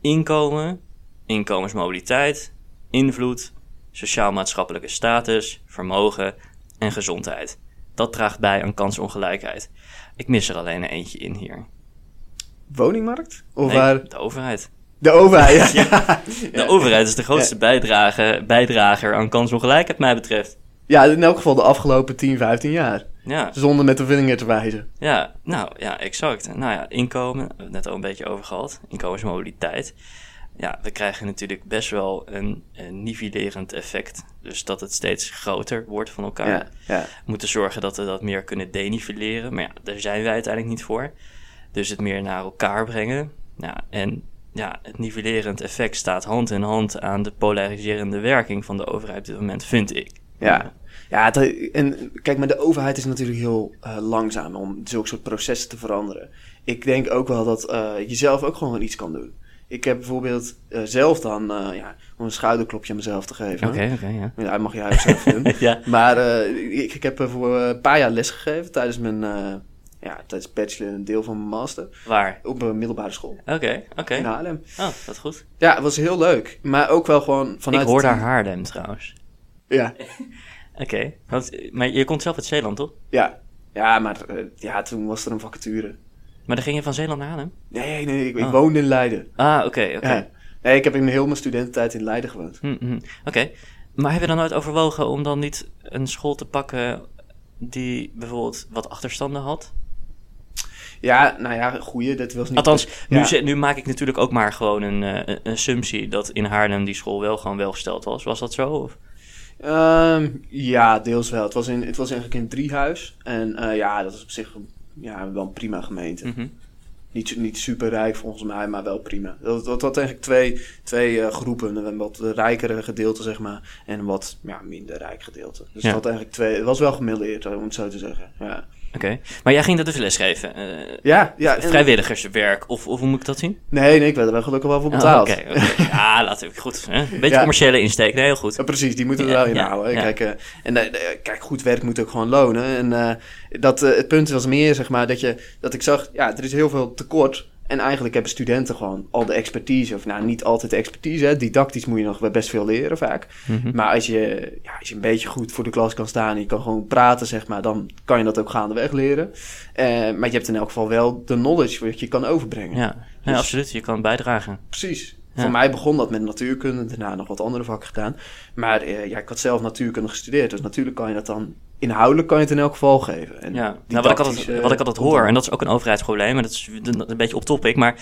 A: inkomen, inkomensmobiliteit, invloed, sociaal-maatschappelijke status, vermogen en gezondheid. Dat draagt bij aan kansongelijkheid. Ik mis er alleen een eentje in hier.
B: Woningmarkt? Of
A: Nee,
B: waar?
A: de overheid.
B: De overheid, ja.
A: De overheid is de grootste bijdrage, bijdrager aan kansongelijkheid, mij betreft.
B: Ja, in elk geval de afgelopen 10, 15 jaar.
A: Ja,
B: Zonder met de vinger te wijzen.
A: ja, nou ja, exact. Nou ja, inkomen, we hebben het net al een beetje over gehad. Inkomensmobiliteit. Ja, we krijgen natuurlijk best wel een, een nivellerend effect. Dus dat het steeds groter wordt van elkaar.
B: Ja, ja.
A: We moeten zorgen dat we dat meer kunnen denivelleren. Maar ja, daar zijn wij uiteindelijk niet voor. Dus het meer naar elkaar brengen. Ja, en ja, het nivellerend effect staat hand in hand aan de polariserende werking van de overheid op dit moment, vind ik.
B: Ja, ja het- en kijk, maar de overheid is natuurlijk heel eh, langzaam om zulke soort processen te veranderen. Ik denk ook wel dat eh, je zelf ook gewoon iets kan doen. Ik heb bijvoorbeeld eh, zelf dan eh, ja, om een schouderklopje aan mezelf te geven.
A: Oké, oké, ja.
B: Ja, dat mag jij ook zelf doen.
A: ja.
B: Maar eh, ik, ik heb voor een paar jaar les gegeven tijdens mijn ja, tijdens bachelor en een deel van mijn master
A: Waar?
B: op een middelbare school
A: Oké, oké.
B: in Haarlem.
A: Oh, dat is goed.
B: Ja, het was heel leuk. Maar ook wel gewoon vanuit...
A: ik hoor daar. Haarlem trouwens.
B: Ja,
A: Oké. Maar je komt zelf uit Zeeland, toch?
B: ja. Ja, maar ja, toen was er een vacature.
A: Maar dan ging je van Zeeland naar Haarlem?
B: Nee, nee, ik, ik
A: Oh.
B: woonde in Leiden.
A: Ah, oké, oké.
B: Ja. Nee, ik heb in heel mijn studententijd in Leiden gewoond.
A: Hm, hm. Oké. Maar heb je dan nooit overwogen om dan niet een school te pakken die bijvoorbeeld wat achterstanden had?
B: Ja, nou ja, goeie, dat was niet...
A: Althans, nu,
B: Ja.
A: nu maak ik natuurlijk ook maar gewoon een, eh, een assumptie dat in Haarlem die school wel gewoon welgesteld was. Was dat zo? Of?
B: Ehm, ja, deels wel. Het was, in, het was eigenlijk in Driehuis. En eh, ja, dat is op zich een- ja, wel een prima gemeente.
A: Mhm.
B: Niet, niet super rijk volgens mij, maar wel prima. Dat, dat had eigenlijk twee, twee eh, groepen. Een wat rijkere gedeelte, zeg maar. En een wat ja, minder rijk gedeelte. Dus
A: Ja.
B: het had eigenlijk twee... Het was wel gemilleerd, om het zo te zeggen. Ja,
A: Oké. Maar jij ging dat dus lesgeven? eh,
B: ja, ja
A: vrijwilligerswerk? Of, of hoe moet ik dat zien?
B: Nee, nee, ik werd er wel gelukkig wel voor
A: Oh,
B: betaald.
A: Oké, oké. Ja, we goed. Hè? Een beetje
B: Ja.
A: commerciële insteek. Nee, heel goed.
B: Ja, precies, die moeten we
A: Ja,
B: wel inhouden. Kijk, eh, en, eh, kijk, goed werk moet ook gewoon lonen. En dat, het punt was meer, zeg maar, dat, je, dat ik zag, ja, er is heel veel tekort. En eigenlijk hebben studenten gewoon al de expertise. Of nou, niet altijd de expertise. Hè. Didactisch moet je nog best veel leren vaak.
A: Mhm.
B: Maar als je, ja, als je een beetje goed voor de klas kan staan en je kan gewoon praten, zeg maar, dan kan je dat ook gaandeweg leren. Eh, maar je hebt in elk geval wel de knowledge wat je kan overbrengen.
A: Ja, ja
B: Dus-
A: absoluut. Je kan bijdragen.
B: Precies.
A: Ja.
B: Voor mij begon dat met natuurkunde, daarna nog wat andere vakken gedaan. Maar eh, ja, ik had zelf natuurkunde gestudeerd, dus natuurlijk kan je dat dan inhoudelijk kan je het in elk geval geven. En
A: Ja, nou, wat, ik altijd, wat ik altijd hoor, en dat is ook een overheidsprobleem, maar dat is een beetje op topic, maar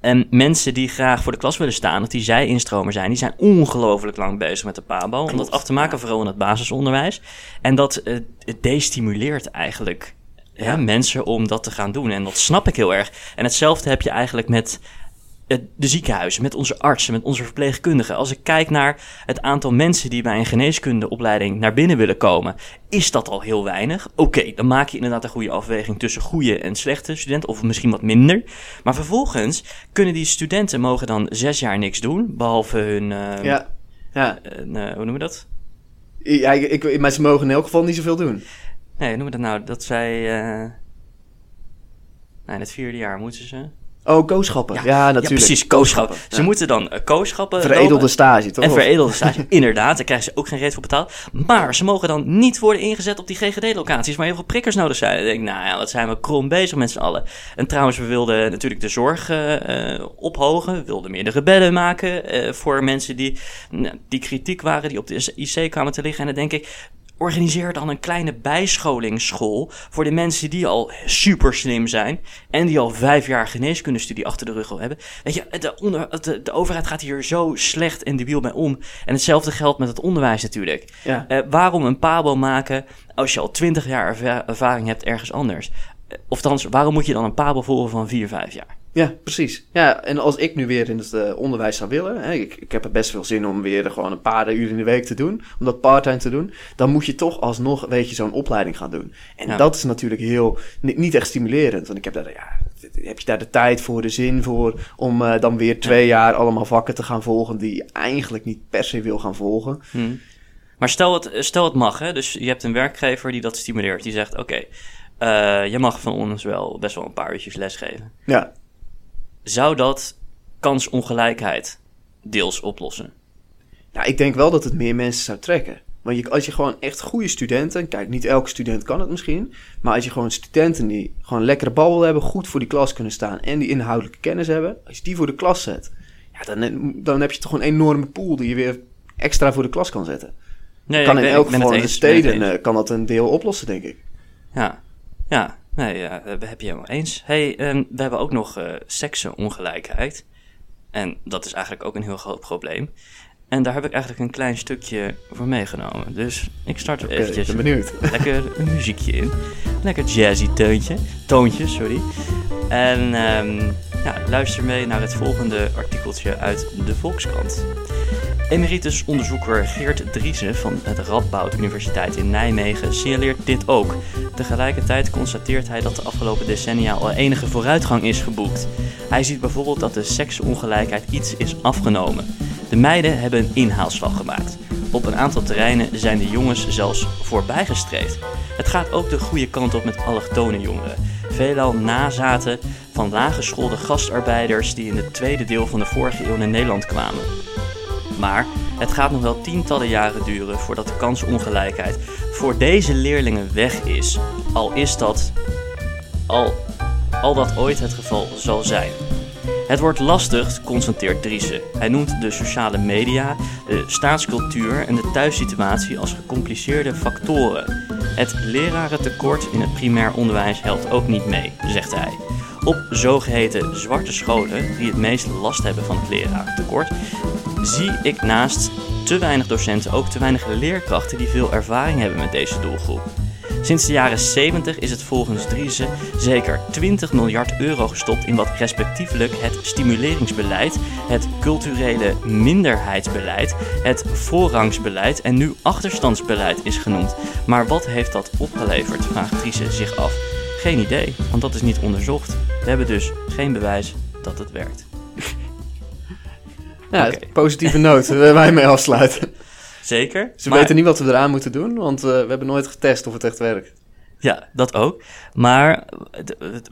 A: ehm, mensen die graag voor de klas willen staan, of die zij-instromer zijn, die zijn ongelooflijk lang bezig met de PABO, om dat af te maken, vooral in het basisonderwijs. En dat eh, het destimuleert eigenlijk hè,
B: Ja.
A: mensen om dat te gaan doen. En dat snap ik heel erg. En hetzelfde heb je eigenlijk met de ziekenhuizen, met onze artsen, met onze verpleegkundigen. Als ik kijk naar het aantal mensen die bij een geneeskundeopleiding naar binnen willen komen, is dat al heel weinig. Oké, dan maak je inderdaad een goede afweging tussen goede en slechte studenten, of misschien wat minder. Maar vervolgens kunnen die studenten mogen dan zes jaar niks doen, behalve hun, eh,
B: Ja, ja.
A: eh, hoe noemen we dat?
B: ja ik, ik, maar ze mogen in elk geval niet zoveel doen.
A: Nee, noemen we dat nou? Dat zij, eh, in het vierde jaar moeten ze.
B: Oh, kooschappen. Ja, natuurlijk.
A: Ja, precies, kooschappen. Ze moeten dan uh, kooschappen
B: Veredelde
A: lopen.
B: stage, toch?
A: En veredelde stage, inderdaad. Daar krijgen ze ook geen reet voor betaald. Maar ze mogen dan niet worden ingezet op die GGD-locaties... waar heel veel prikkers nodig zijn. Dan denk ik, nou ja, wat zijn we krom bezig met z'n allen. En trouwens, we wilden natuurlijk de zorg eh, eh, ophogen. We wilden meerdere bedden maken... eh, voor mensen die, nou, die kritiek waren... die op de IC kwamen te liggen. En dan denk ik... Organiseer dan een kleine bijscholingsschool voor de mensen die al super slim zijn en die al vijf jaar geneeskundestudie achter de rug al hebben. Weet je, de, onder, de, de overheid gaat hier zo slecht en debiel mee om. En hetzelfde geldt met het onderwijs natuurlijk.
B: Ja.
A: Eh, waarom een pabo maken als je al twintig jaar erva- ervaring hebt ergens anders? Eh, Of waarom moet je dan een pabo volgen van vier, vijf jaar?
B: Ja, precies. Ja, en als ik nu weer in het eh, onderwijs zou willen, hè, ik, ik heb er best veel zin om weer gewoon een paar uur in de week te doen, om dat part-time te doen, dan moet je toch alsnog, weet je, zo'n opleiding gaan doen. En
A: Ja.
B: dat is natuurlijk heel, ni- niet echt stimulerend, want ik heb daar, ja, heb je daar de tijd voor, de zin voor, om eh, dan weer twee jaar allemaal vakken te gaan volgen die je eigenlijk niet per se wil gaan volgen.
A: Hm. Maar stel het, stel het mag, hè? dus je hebt een werkgever die dat stimuleert. Die zegt, oké, eh, je mag van ons wel best wel een paar uurtjes lesgeven.
B: Ja,
A: Zou dat kansongelijkheid deels oplossen?
B: Nou, ik denk wel dat het meer mensen zou trekken. Want je, als je gewoon echt goede studenten, kijk, niet elke student kan het misschien, maar als je gewoon studenten die gewoon lekkere babbel hebben, goed voor die klas kunnen staan en die inhoudelijke kennis hebben, als je die voor de klas zet, ja, dan, dan heb je toch een enorme pool die je weer extra voor de klas kan zetten.
A: Nee,
B: kan in
A: ben-
B: elk geval in de steden eh, kan dat een deel oplossen, denk ik.
A: Ja, ja. Nee, ja, dat heb je helemaal eens. hey, ehm, we hebben ook nog eh seksenongelijkheid. En dat is eigenlijk ook een heel groot probleem. En daar heb ik eigenlijk een klein stukje voor meegenomen. Dus ik start er
B: Oké,
A: eventjes
B: ben benieuwd.
A: lekker een muziekje in. Lekker jazzy teuntje. Toontje, sorry. En ehm, ja, luister mee naar het volgende artikeltje uit de Volkskrant. Emeritus onderzoeker Geert Driessen van het Radboud Universiteit in Nijmegen signaleert dit ook. Tegelijkertijd constateert hij dat de afgelopen decennia al enige vooruitgang is geboekt. Hij ziet bijvoorbeeld dat de seksongelijkheid iets is afgenomen. De meiden hebben een inhaalslag gemaakt. Op een aantal terreinen zijn de jongens zelfs voorbijgestreefd. Het gaat ook de goede kant op met allochtone jongeren. Veelal nazaten van laaggeschoolde gastarbeiders die in het tweede deel van de vorige eeuw naar Nederland kwamen. Maar het gaat nog wel tientallen jaren duren voordat de kansongelijkheid voor deze leerlingen weg is. Al is dat al, al dat ooit het geval zal zijn. Het wordt lastig, constateert Driessen. Hij noemt de sociale media, de staatscultuur en de thuissituatie als gecompliceerde factoren. Het lerarentekort in het primair onderwijs helpt ook niet mee, zegt hij. Op zogeheten zwarte scholen, die het meest last hebben van het lerarentekort, zie ik naast te weinig docenten ook te weinig leerkrachten die veel ervaring hebben met deze doelgroep. Sinds de jaren 70 is het volgens Driessen zeker 20 miljard euro gestopt in wat respectievelijk het stimuleringsbeleid, het culturele minderheidsbeleid, het voorrangsbeleid en nu achterstandsbeleid is genoemd. Maar wat heeft dat opgeleverd, vraagt Driessen zich af. Geen idee, want dat is niet onderzocht. We hebben dus geen bewijs dat het werkt.
B: Ja, positieve noot wij mee afsluiten.
A: Zeker.
B: Ze
A: maar-
B: weten niet wat we eraan moeten doen, want eh, we hebben nooit getest of het echt werkt.
A: Ja, dat ook. Maar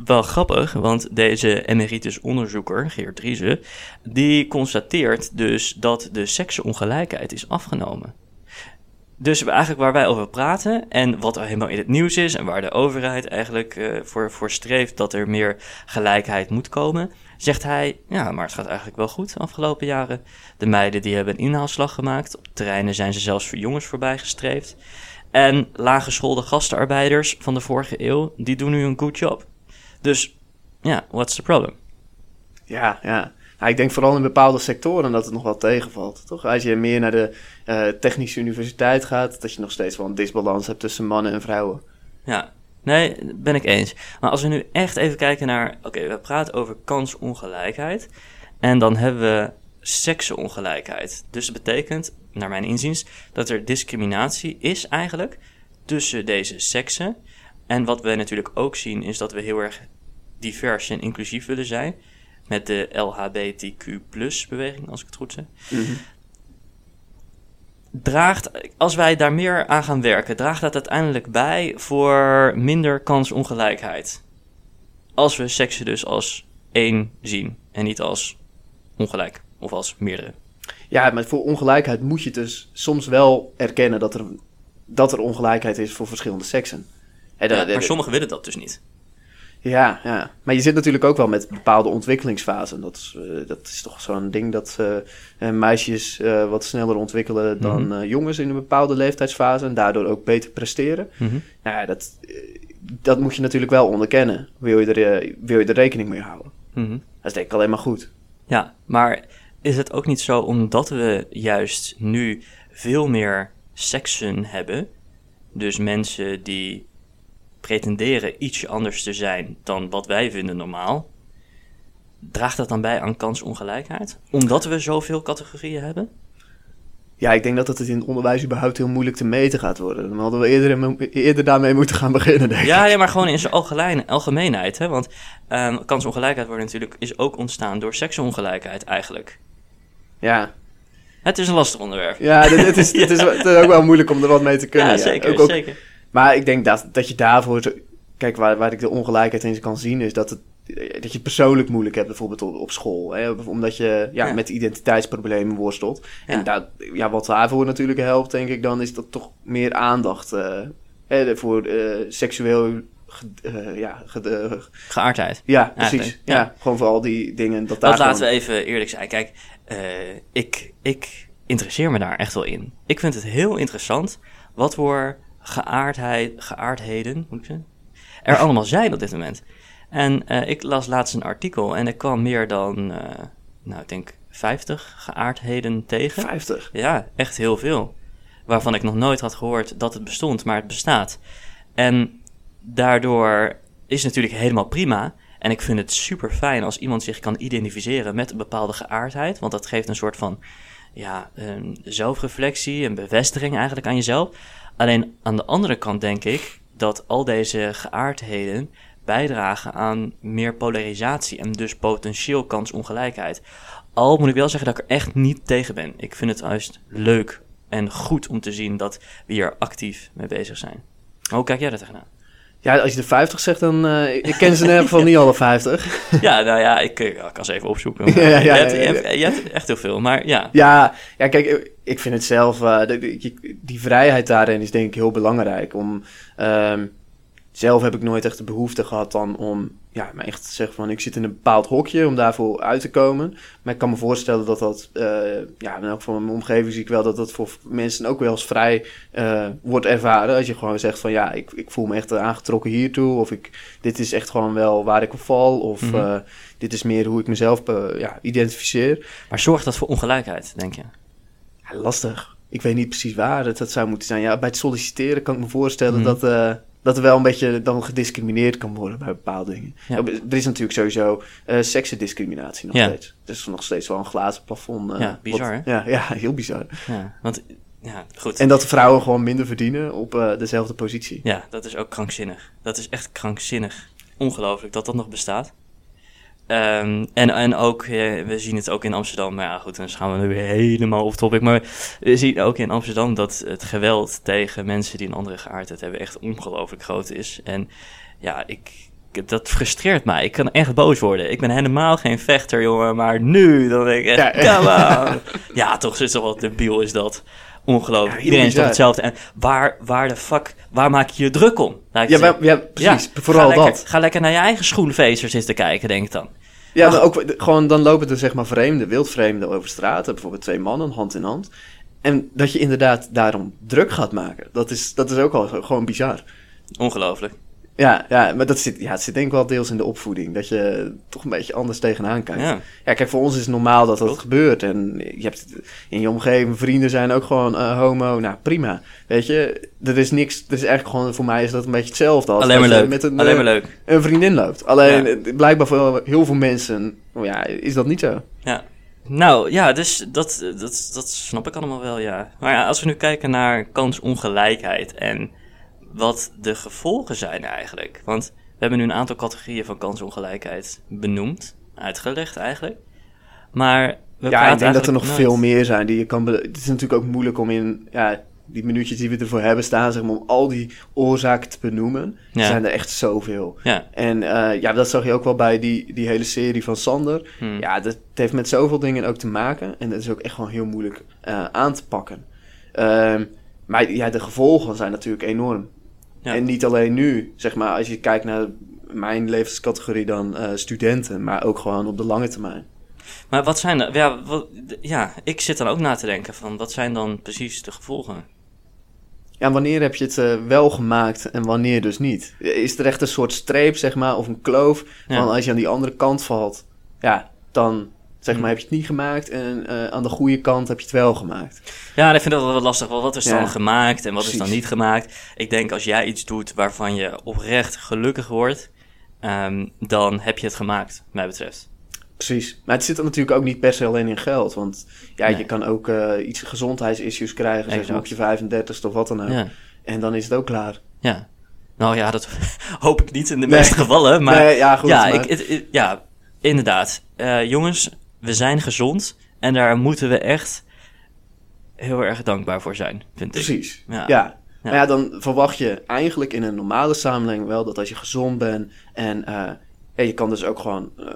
A: wel grappig, want deze emeritus onderzoeker, Geert Driessen, die constateert dus dat de seksenongelijkheid is afgenomen. Dus eigenlijk waar wij over praten en wat er helemaal in het nieuws is en waar de overheid eigenlijk eh, voor, voor streeft dat er meer gelijkheid moet komen, zegt hij, ja, maar het gaat eigenlijk wel goed de afgelopen jaren. De meiden die hebben een inhaalslag gemaakt, op terreinen zijn ze zelfs voor jongens voorbij gestreefd. En laaggeschoolde gastenarbeiders van de vorige eeuw, die doen nu een good job. Dus ja, what's the problem?
B: Ja, ja. Nou, ik denk vooral in bepaalde sectoren dat het nog wel tegenvalt. Toch? Als je meer naar de eh, technische universiteit gaat, dat je nog steeds wel een disbalans hebt tussen mannen en vrouwen.
A: Ja, nee, ben ik eens. Maar als we nu echt even kijken naar... Oké, we praten over kansongelijkheid. En dan hebben we seksenongelijkheid. Dus dat betekent, naar mijn inziens, dat er discriminatie is eigenlijk tussen deze seksen. En wat we natuurlijk ook zien, is dat we heel erg divers en inclusief willen zijn. Met de LHBTQ-beweging, als ik het goed zeg. draagt, als wij daar meer aan gaan werken, draagt dat uiteindelijk bij voor minder kansongelijkheid. Als we seksen dus als één zien en niet als ongelijk of als meerdere.
B: Ja, maar voor ongelijkheid moet je dus soms wel erkennen dat er, dat er ongelijkheid is voor verschillende seksen. En
A: Ja,
B: dat-
A: maar sommigen willen dat dus niet.
B: Ja, ja, maar je zit natuurlijk ook wel met bepaalde ontwikkelingsfasen. Dat is, eh, dat is toch zo'n ding dat eh, eh, meisjes wat sneller ontwikkelen dan
A: Mhm.
B: jongens in een bepaalde leeftijdsfase en daardoor ook beter presteren.
A: Mhm.
B: Nou ja, dat, dat moet je natuurlijk wel onderkennen. Wil je er, wil je er rekening mee houden?
A: Mhm.
B: Dat is denk ik alleen maar goed.
A: Ja, maar is het ook niet zo omdat we juist nu veel meer seksen hebben, dus mensen die pretenderen ietsje anders te zijn dan wat wij vinden normaal, draagt dat dan bij aan kansongelijkheid? Omdat we zoveel categorieën hebben?
B: Ja, ik denk dat het in het onderwijs überhaupt heel moeilijk te meten gaat worden. Dan hadden we eerder, eerder daarmee moeten gaan beginnen, denk ik.
A: Ja, ja maar gewoon in zijn algemeen, algemeenheid. Hè? Want ehm, kansongelijkheid wordt natuurlijk, is ook ontstaan door seksongelijkheid eigenlijk.
B: Ja,
A: Het is een lastig onderwerp.
B: ja dit, dit is, dit is, het is ook wel moeilijk om er wat mee te kunnen.
A: Ja,
B: ja.
A: zeker,
B: ook-
A: zeker.
B: Maar ik denk dat, dat je daarvoor... zo- Kijk, waar, waar ik de ongelijkheid in kan zien... is dat, het, dat je het persoonlijk moeilijk hebt, bijvoorbeeld op, school. Hè? Omdat je ja,
A: Ja.
B: met identiteitsproblemen worstelt.
A: Ja.
B: En dat, ja, wat daarvoor natuurlijk helpt, denk ik dan... is dat toch meer aandacht eh, hè, voor eh, seksueel... eh, ja, ge- eh,
A: Geaardheid.
B: ja, precies. Ja. gewoon voor al die dingen. Dat daar
A: Want laten we even eerlijk zijn. Kijk, eh, ik, ik interesseer me daar echt wel in. Ik vind het heel interessant wat voor geaardheid, geaardheden moet ik zeggen, er allemaal zijn op dit moment. En eh, ik las laatst een artikel en er kwam meer dan, eh, nou ik denk 50 geaardheden tegen.
B: 50.
A: Ja, echt heel veel. Waarvan ik nog nooit had gehoord dat het bestond, maar het bestaat. En daardoor is het natuurlijk helemaal prima. En ik vind het super fijn als iemand zich kan identificeren met een bepaalde geaardheid. Want dat geeft een soort van ja, zelfreflectie, een bevestiging eigenlijk aan jezelf. Alleen aan de andere kant denk ik dat al deze geaardheden bijdragen aan meer polarisatie en dus potentieel kansongelijkheid. Al moet ik wel zeggen dat ik er echt niet tegen ben. Ik vind het juist leuk en goed om te zien dat we hier actief mee bezig zijn. Hoe kijk jij daar tegenaan?
B: Ja, als je de 50 zegt, dan... Uh, ik ken ze in ieder geval niet alle 50.
A: ja, nou ja, ik, ik kan ze even opzoeken.
B: ja, ja, ja,
A: je, hebt, je, hebt, echt heel veel, maar ja.
B: Ja, ja kijk, ik vind het zelf... Uh, die, die, vrijheid daarin is denk ik heel belangrijk. Om... Um, zelf heb ik nooit echt de behoefte gehad dan om ja, maar echt te zeggen van ik zit in een bepaald hokje om daarvoor uit te komen. Maar ik kan me voorstellen dat dat, uh, ja, in elk geval in mijn omgeving zie ik wel dat dat voor mensen ook wel eens vrij uh, wordt ervaren. Als je gewoon zegt van ja, ik, ik voel me echt aangetrokken hiertoe. Of ik, dit is echt gewoon wel waar ik op val. Of mm -hmm. uh, dit is meer hoe ik mezelf ja, identificeer.
A: Maar zorgt dat voor ongelijkheid, denk je?
B: Ja, lastig. Ik weet niet precies waar het dat zou moeten zijn. Ja, bij het solliciteren kan ik me voorstellen mm -hmm. dat dat er wel een beetje dan gediscrimineerd kan worden bij bepaalde dingen. Ja. Er is natuurlijk sowieso uh, seksendiscriminatie nog ja. steeds. Het is nog steeds wel een glazen plafond. Uh,
A: ja, bizar
B: wat, ja, ja, heel bizar.
A: Ja, want, ja, goed.
B: En dat vrouwen gewoon minder verdienen op uh, dezelfde positie.
A: Ja, dat is ook krankzinnig. Dat is echt krankzinnig. Ongelooflijk dat dat nog bestaat. Um, en, en ook, we zien het ook in Amsterdam, maar ja goed, dan gaan we nu weer helemaal op topic. Maar we zien ook in Amsterdam dat het geweld tegen mensen die een andere geaardheid hebben echt ongelooflijk groot is. En ja, ik, dat frustreert mij. Ik kan echt boos worden. Ik ben helemaal geen vechter, jongen, maar nu, dan denk ik echt, ja, come on. Ja, toch is toch wel debiel is dat. Ongelooflijk. Ja, Iedereen is toch hetzelfde. En waar, waar de fuck, waar maak je je druk om?
B: Ja, maar, ja, precies. Ja, Vooral
A: ga
B: dat.
A: Lekker, ga lekker naar je eigen schoenvezer zitten kijken, denk ik dan.
B: Ja, maar ook gewoon dan lopen er zeg maar vreemden, wildvreemden over straat. Bijvoorbeeld twee mannen, hand in hand. En dat je inderdaad daarom druk gaat maken. Dat is, dat is ook al gewoon bizar.
A: Ongelooflijk.
B: Ja, ja, maar dat zit, ja, het zit denk ik wel deels in de opvoeding. Dat je toch een beetje anders tegenaan kijkt. Ja, ja kijk, voor ons is het normaal dat dat gebeurt. En je hebt in je omgeving, vrienden zijn ook gewoon uh, homo. Nou, prima. Weet je, er is niks. Er is eigenlijk gewoon, voor mij is dat een beetje hetzelfde als
A: Alleen maar leuk.
B: met een,
A: Alleen maar leuk.
B: een vriendin loopt. Alleen, ja. blijkbaar voor heel veel mensen, oh ja, is dat niet zo.
A: Ja. Nou ja, dus dat, dat, dat snap ik allemaal wel, ja. Maar ja, als we nu kijken naar kansongelijkheid en wat de gevolgen zijn eigenlijk. Want we hebben nu een aantal categorieën van kansongelijkheid benoemd, uitgelegd eigenlijk. Maar we
B: ja, ik denk dat er nog nooit. veel meer zijn die je kan. Het is natuurlijk ook moeilijk om in ja, die minuutjes die we ervoor hebben staan, zeg maar, om al die oorzaken te benoemen. Ja. Er zijn er echt zoveel.
A: Ja.
B: En uh, ja, dat zag je ook wel bij die, die hele serie van Sander. Hmm. Ja, dat heeft met zoveel dingen ook te maken. En dat is ook echt gewoon heel moeilijk uh, aan te pakken. Uh, maar ja, de gevolgen zijn natuurlijk enorm. Ja. En niet alleen nu, zeg maar, als je kijkt naar mijn levenscategorie dan uh, studenten, maar ook gewoon op de lange termijn.
A: Maar wat zijn er, ja, wat, ja, ik zit dan ook na te denken van, wat zijn dan precies de gevolgen?
B: Ja, wanneer heb je het uh, wel gemaakt en wanneer dus niet? Is er echt een soort streep, zeg maar, of een kloof, ja. van als je aan die andere kant valt, ja, dan Zeg maar, heb je het niet gemaakt en uh, aan de goede kant heb je het wel gemaakt.
A: Ja, ik vind dat wel lastig. Wat is ja. dan gemaakt en wat Precies. is dan niet gemaakt? Ik denk als jij iets doet waarvan je oprecht gelukkig wordt, um, dan heb je het gemaakt, wat mij betreft.
B: Precies. Maar het zit er natuurlijk ook niet per se alleen in geld. Want ja, nee. je kan ook uh, iets gezondheidsissues krijgen, zeg maar op je 35 of wat dan ook. Ja. En dan is het ook klaar.
A: Ja. Nou ja, dat hoop ik niet in de nee. meeste gevallen. Maar
B: nee, ja, goed,
A: ja,
B: maar...
A: Ik, het, het, ja, inderdaad. Uh, jongens, we zijn gezond en daar moeten we echt heel erg dankbaar voor zijn, vind
B: Precies.
A: ik.
B: Ja. ja. Maar ja, dan verwacht je eigenlijk in een normale samenleving wel dat als je gezond bent en uh, ja, je kan dus ook gewoon uh,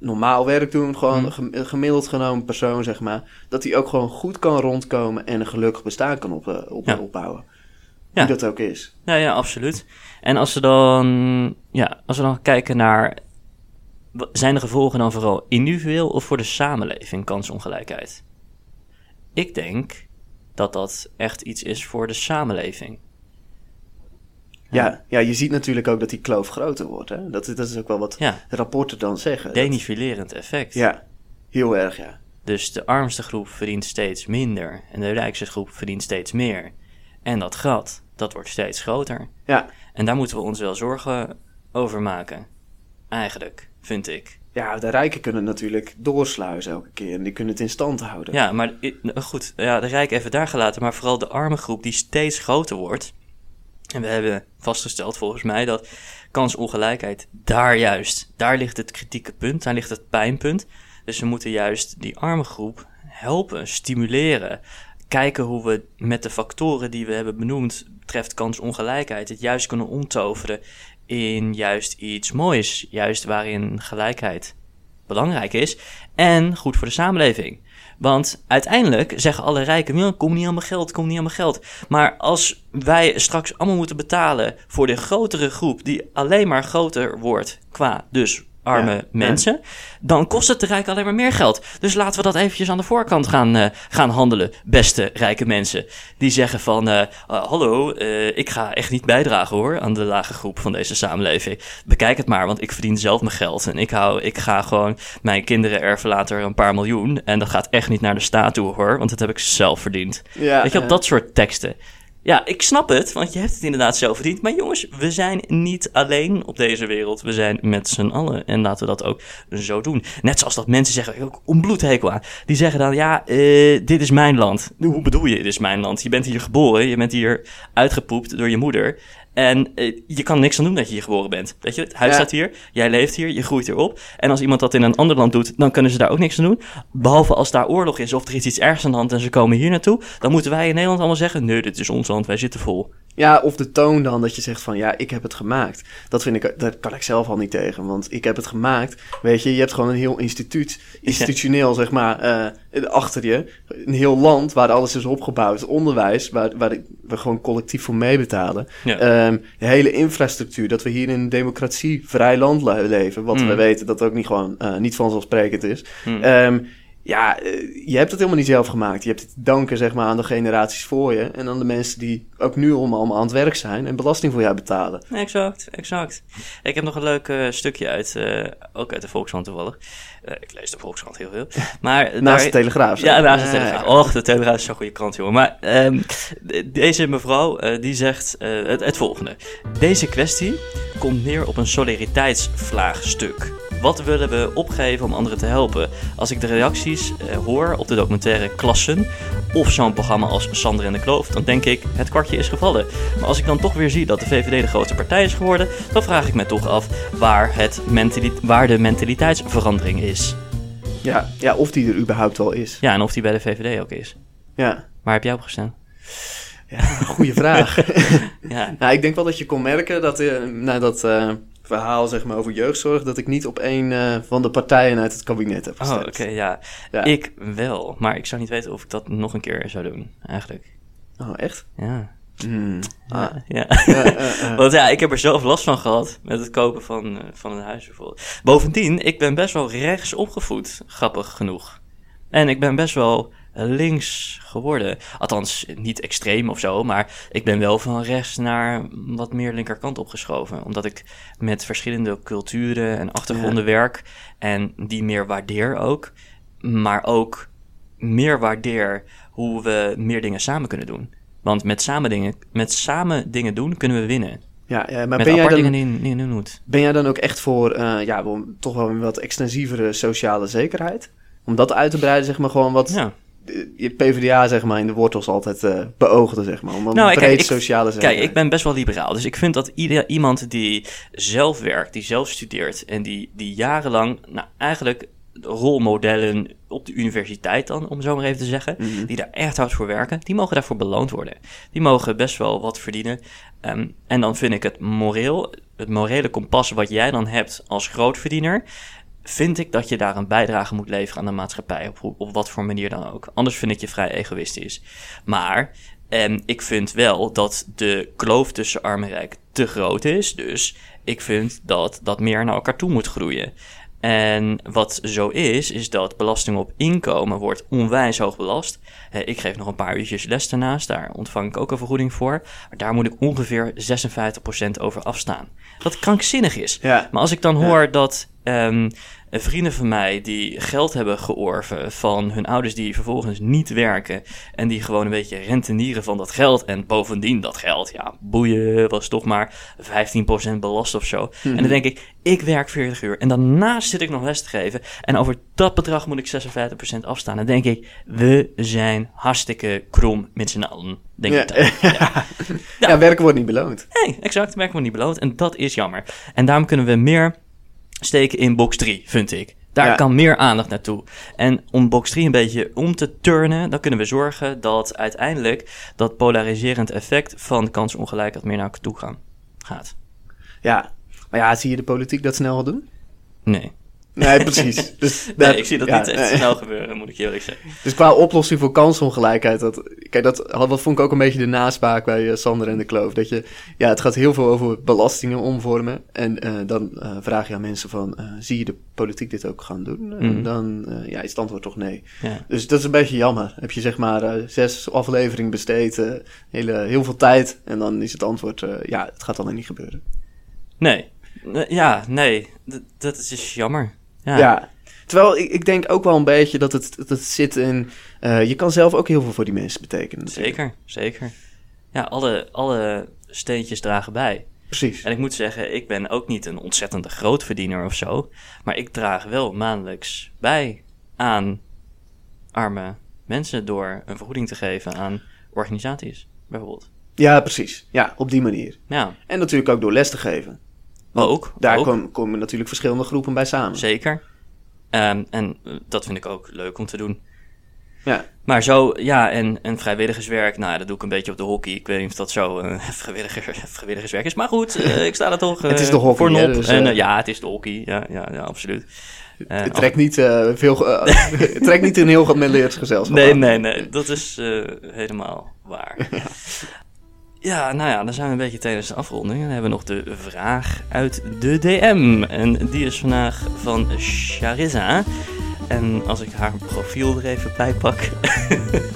B: normaal werk doen, gewoon hmm. een gemiddeld genomen persoon, zeg maar, dat hij ook gewoon goed kan rondkomen en een gelukkig bestaan kan op, uh, op, ja. opbouwen. Hoe ja. dat ook is.
A: Ja, ja, absoluut. En als we dan, ja, als we dan kijken naar zijn de gevolgen dan vooral individueel of voor de samenleving kansongelijkheid? Ik denk dat dat echt iets is voor de samenleving.
B: Ja, ja, je ziet natuurlijk ook dat die kloof groter wordt. Hè? Dat, dat is ook wel wat ja. rapporten dan zeggen.
A: Denivelerend effect.
B: Ja, heel erg, ja.
A: Dus de armste groep verdient steeds minder en de rijkste groep verdient steeds meer. En dat gat, dat wordt steeds groter.
B: Ja.
A: En daar moeten we ons wel zorgen over maken. Eigenlijk vind ik.
B: ja, de rijken kunnen natuurlijk doorsluizen elke keer. En die kunnen het in stand houden.
A: Ja, maar goed, ja, de rijken even daar gelaten, maar vooral de arme groep die steeds groter wordt. En we hebben vastgesteld volgens mij dat kansongelijkheid daar juist, daar ligt het kritieke punt, daar ligt het pijnpunt. Dus we moeten juist die arme groep helpen, stimuleren. Kijken hoe we met de factoren die we hebben benoemd betreft kansongelijkheid het juist kunnen omtoveren in juist iets moois. Juist waarin gelijkheid belangrijk is en goed voor de samenleving. Want uiteindelijk zeggen alle rijken: "Ja, kom niet aan mijn geld, kom niet aan mijn geld. Maar als wij straks allemaal moeten betalen voor de grotere groep die alleen maar groter wordt qua dus arme
B: Ja,
A: mensen, dan kost het de rijken alleen maar meer geld. Dus laten we dat eventjes aan de voorkant gaan, eh, gaan handelen, beste rijke mensen. Die zeggen van, eh, ah, hallo, eh, ik ga echt niet bijdragen hoor aan de lage groep van deze samenleving. Bekijk het maar, want ik verdien zelf mijn geld. En ik, hou, ik ga gewoon mijn kinderen erven later een paar miljoen. En dat gaat echt niet naar de staat toe hoor, want dat heb ik zelf verdiend.
B: Ja,
A: Weet je, op dat soort teksten. Ja, ik snap het, want je hebt het inderdaad zelf verdiend. Maar jongens, we zijn niet alleen op deze wereld. We zijn met z'n allen. En laten we dat ook zo doen. Net zoals dat mensen zeggen, ook een bloedhekel aan. Die zeggen dan, ja, eh, dit is mijn land. Hoe bedoel je, dit is mijn land? Je bent hier geboren, je bent hier uitgepoept door je moeder. En eh, je kan niks aan doen dat je hier geboren bent. Weet je, het huis
B: Ja.
A: staat hier, jij leeft hier, je groeit erop. En als iemand dat in een ander land doet, dan kunnen ze daar ook niks aan doen. Behalve als daar oorlog is of er is iets ergs aan de hand en ze komen hier naartoe. Dan moeten wij in Nederland allemaal zeggen, nee, dit is ons land, wij zitten vol.
B: Ja, of de toon dan dat je zegt van ja, ik heb het gemaakt. Dat vind ik, daar kan ik zelf al niet tegen, want ik heb het gemaakt. Weet je, je hebt gewoon een heel instituut, institutioneel zeg maar, eh, achter je. Een heel land waar alles is opgebouwd. Onderwijs, waar, waar we gewoon collectief voor meebetalen.
A: Ja.
B: Ehm, de hele infrastructuur, dat we hier in een democratie, vrij land le- leven. Wat
A: Mm.
B: we weten dat ook niet gewoon eh, niet vanzelfsprekend is.
A: Hmm.
B: Ehm, ja, eh, je hebt het helemaal niet zelf gemaakt. Je hebt het te danken zeg maar, aan de generaties voor je. En aan de mensen die ook nu allemaal allemaal aan het werk zijn en belasting voor jou betalen.
A: Exact, exact. Ik heb nog een leuk eh, stukje uit, eh, ook uit de Volkskrant toevallig. Ik lees de Volkskrant heel veel. Maar
B: Naast
A: daar-
B: de Telegraaf.
A: Ja, naast de Telegraaf. Och, de Telegraaf is zo'n goede krant, jongen. Maar ehm, de- deze mevrouw, die zegt het, het volgende. Deze kwestie komt neer op een solidariteitsvraagstuk. Wat willen we opgeven om anderen te helpen? Als ik de reacties eh, hoor op de documentaire Klassen of zo'n programma als Sander en de Kloof, dan denk ik, het kwartje is gevallen. Maar als ik dan toch weer zie dat de VVD de grootste partij is geworden, dan vraag ik me toch af waar, het waar de mentaliteitsverandering is.
B: Ja, ja, of die er überhaupt wel is.
A: Ja, en of die bij de VVD ook is.
B: Ja,
A: Waar heb jij op gestemd?
B: ja goede vraag.
A: Ja,
B: nou, ik denk wel dat je kon merken dat eh, na dat eh, verhaal zeg maar, over jeugdzorg... dat ik niet op een eh, van de partijen uit het kabinet heb
A: Oh,
B: gestemd.
A: oké, ja.
B: Ja.
A: Ik wel, maar ik zou niet weten of ik dat nog een keer zou doen, eigenlijk.
B: Oh, echt?
A: Ja.
B: Hmm. Ah.
A: Ja, ja. Want ja, ik heb er zelf last van gehad met het kopen van, eh, van een huis bijvoorbeeld. Bovendien, ik ben best wel rechts opgevoed, grappig genoeg. En ik ben best wel links geworden. Althans, niet extreem of zo, maar ik ben wel van rechts naar wat meer linkerkant opgeschoven. Omdat ik met verschillende culturen en achtergronden werk en die meer waardeer ook. Maar ook meer waardeer hoe we meer dingen samen kunnen doen. Want met samen dingen, met samen dingen doen kunnen we winnen.
B: ja, ja, maar
A: met
B: ben jij, dan,
A: je nu doet.
B: ben jij dan ook echt voor eh, ja, toch wel een wat extensievere sociale zekerheid? Om dat uit te breiden, zeg maar, gewoon wat
A: Ja.
B: De- je PvdA, zeg maar, in de wortels altijd eh beoogde, zeg maar. Om een
A: Nou,
B: breed
A: kijk, ik-
B: sociale.
A: Kijk, ik ben best wel liberaal. Dus ik vind dat ieder, iemand die zelf werkt, die zelf studeert en die, die jarenlang, nou eigenlijk rolmodellen op de universiteit dan, om zo maar even te zeggen,
B: Mhm.
A: die daar echt hard voor werken, die mogen daarvoor beloond worden. Die mogen best wel wat verdienen. Ehm, en dan vind ik het moreel, het morele kompas wat jij dan hebt als grootverdiener, vind ik dat je daar een bijdrage moet leveren aan de maatschappij, op, op wat voor manier dan ook. Anders vind ik je vrij egoïstisch. Maar en ik vind wel dat de kloof tussen arm en rijk te groot is. Dus ik vind dat dat meer naar elkaar toe moet groeien. En wat zo is, is dat belasting op inkomen wordt onwijs hoog belast. Eh, Ik geef nog een paar uurtjes les daarnaast, daar ontvang ik ook een vergoeding voor. Maar daar moet ik ongeveer 56% over afstaan. Wat krankzinnig is.
B: Ja.
A: Maar als ik dan
B: Ja.
A: hoor dat ehm, eh, vrienden van mij die geld hebben georven van hun ouders die vervolgens niet werken en die gewoon een beetje rentenieren van dat geld en bovendien dat geld, ja, boeien was toch maar 15% belast of zo. En dan denk ik, ik werk 40 uur en daarnaast zit ik nog les te geven en over dat bedrag moet ik 56% afstaan. Dan denk ik, we zijn hartstikke krom met z'n allen. Denk
B: Ja.
A: ik dan. Ja.
B: Ja. werken wordt niet beloond.
A: Nee, exact. Werken we niet beloond. En dat is jammer. En daarom kunnen we meer steken in box 3, vind ik. Daar
B: Ja.
A: kan meer aandacht naartoe. En om box 3 een beetje om te turnen, dan kunnen we zorgen dat uiteindelijk dat polariserend effect van kansongelijkheid meer naar toe gaan, gaat.
B: Ja, maar ja, zie je de politiek dat snel doen?
A: Nee.
B: Nee, precies. Dus
A: Nee,
B: dat-
A: ik zie dat
B: ja,
A: niet echt
B: nee.
A: snel gebeuren, moet ik je eerlijk zeggen.
B: Dus qua oplossing voor kansongelijkheid, dat, kijk, dat, dat vond ik ook een beetje de naspraak bij eh, Sander en de Kloof. Dat je, ja, het gaat heel veel over belastingen omvormen. En eh, dan eh, vraag je aan mensen van, zie je de politiek dit ook gaan doen? En
A: Mhm.
B: dan ja, is het antwoord toch nee.
A: Ja.
B: Dus dat is een beetje jammer. Heb je zeg maar zes afleveringen besteed, hele, heel veel tijd. En dan is het antwoord, ja, het gaat alleen niet gebeuren.
A: Nee. Nee, Ja, nee. D- dat is dus jammer. Ja.
B: Ja. Terwijl ik, ik denk ook wel een beetje dat het, dat het zit in... eh, je kan zelf ook heel veel voor die mensen betekenen.
A: Zeker, zeker. Ja, alle, alle steentjes dragen bij.
B: Precies.
A: En ik moet zeggen, ik ben ook niet een ontzettende grootverdiener of zo. Maar ik draag wel maandelijks bij aan arme mensen door een vergoeding te geven aan organisaties, bijvoorbeeld.
B: Ja, precies. Ja, op die manier.
A: Ja,
B: En natuurlijk ook door les te geven.
A: Ook.
B: Daar
A: ook,
B: kom- komen natuurlijk verschillende groepen bij samen.
A: Zeker. Ehm, en eh, dat vind ik ook leuk om te doen.
B: Ja.
A: Maar zo, ja, en, en vrijwilligerswerk, nou ja, dat doe ik een beetje op de hockey. Ik weet niet of dat zo eh, vrijwilliger, vrijwilligerswerk is. Maar goed, eh, ik sta er toch
B: Het is de hockey,
A: voor nop.
B: dus,
A: en, ja, het is de hockey. Ja, ja, ja absoluut.
B: Het trekt niet, veel, het trekt niet een heel gemêleerd gezelschap
A: Nee, nee, nee. Dat is helemaal waar. Ja, nou ja, dan zijn we een beetje tijdens de afronding. Dan hebben we nog de vraag uit de DM. En die is vandaag van Charissa. En als ik haar profiel er even bij pak,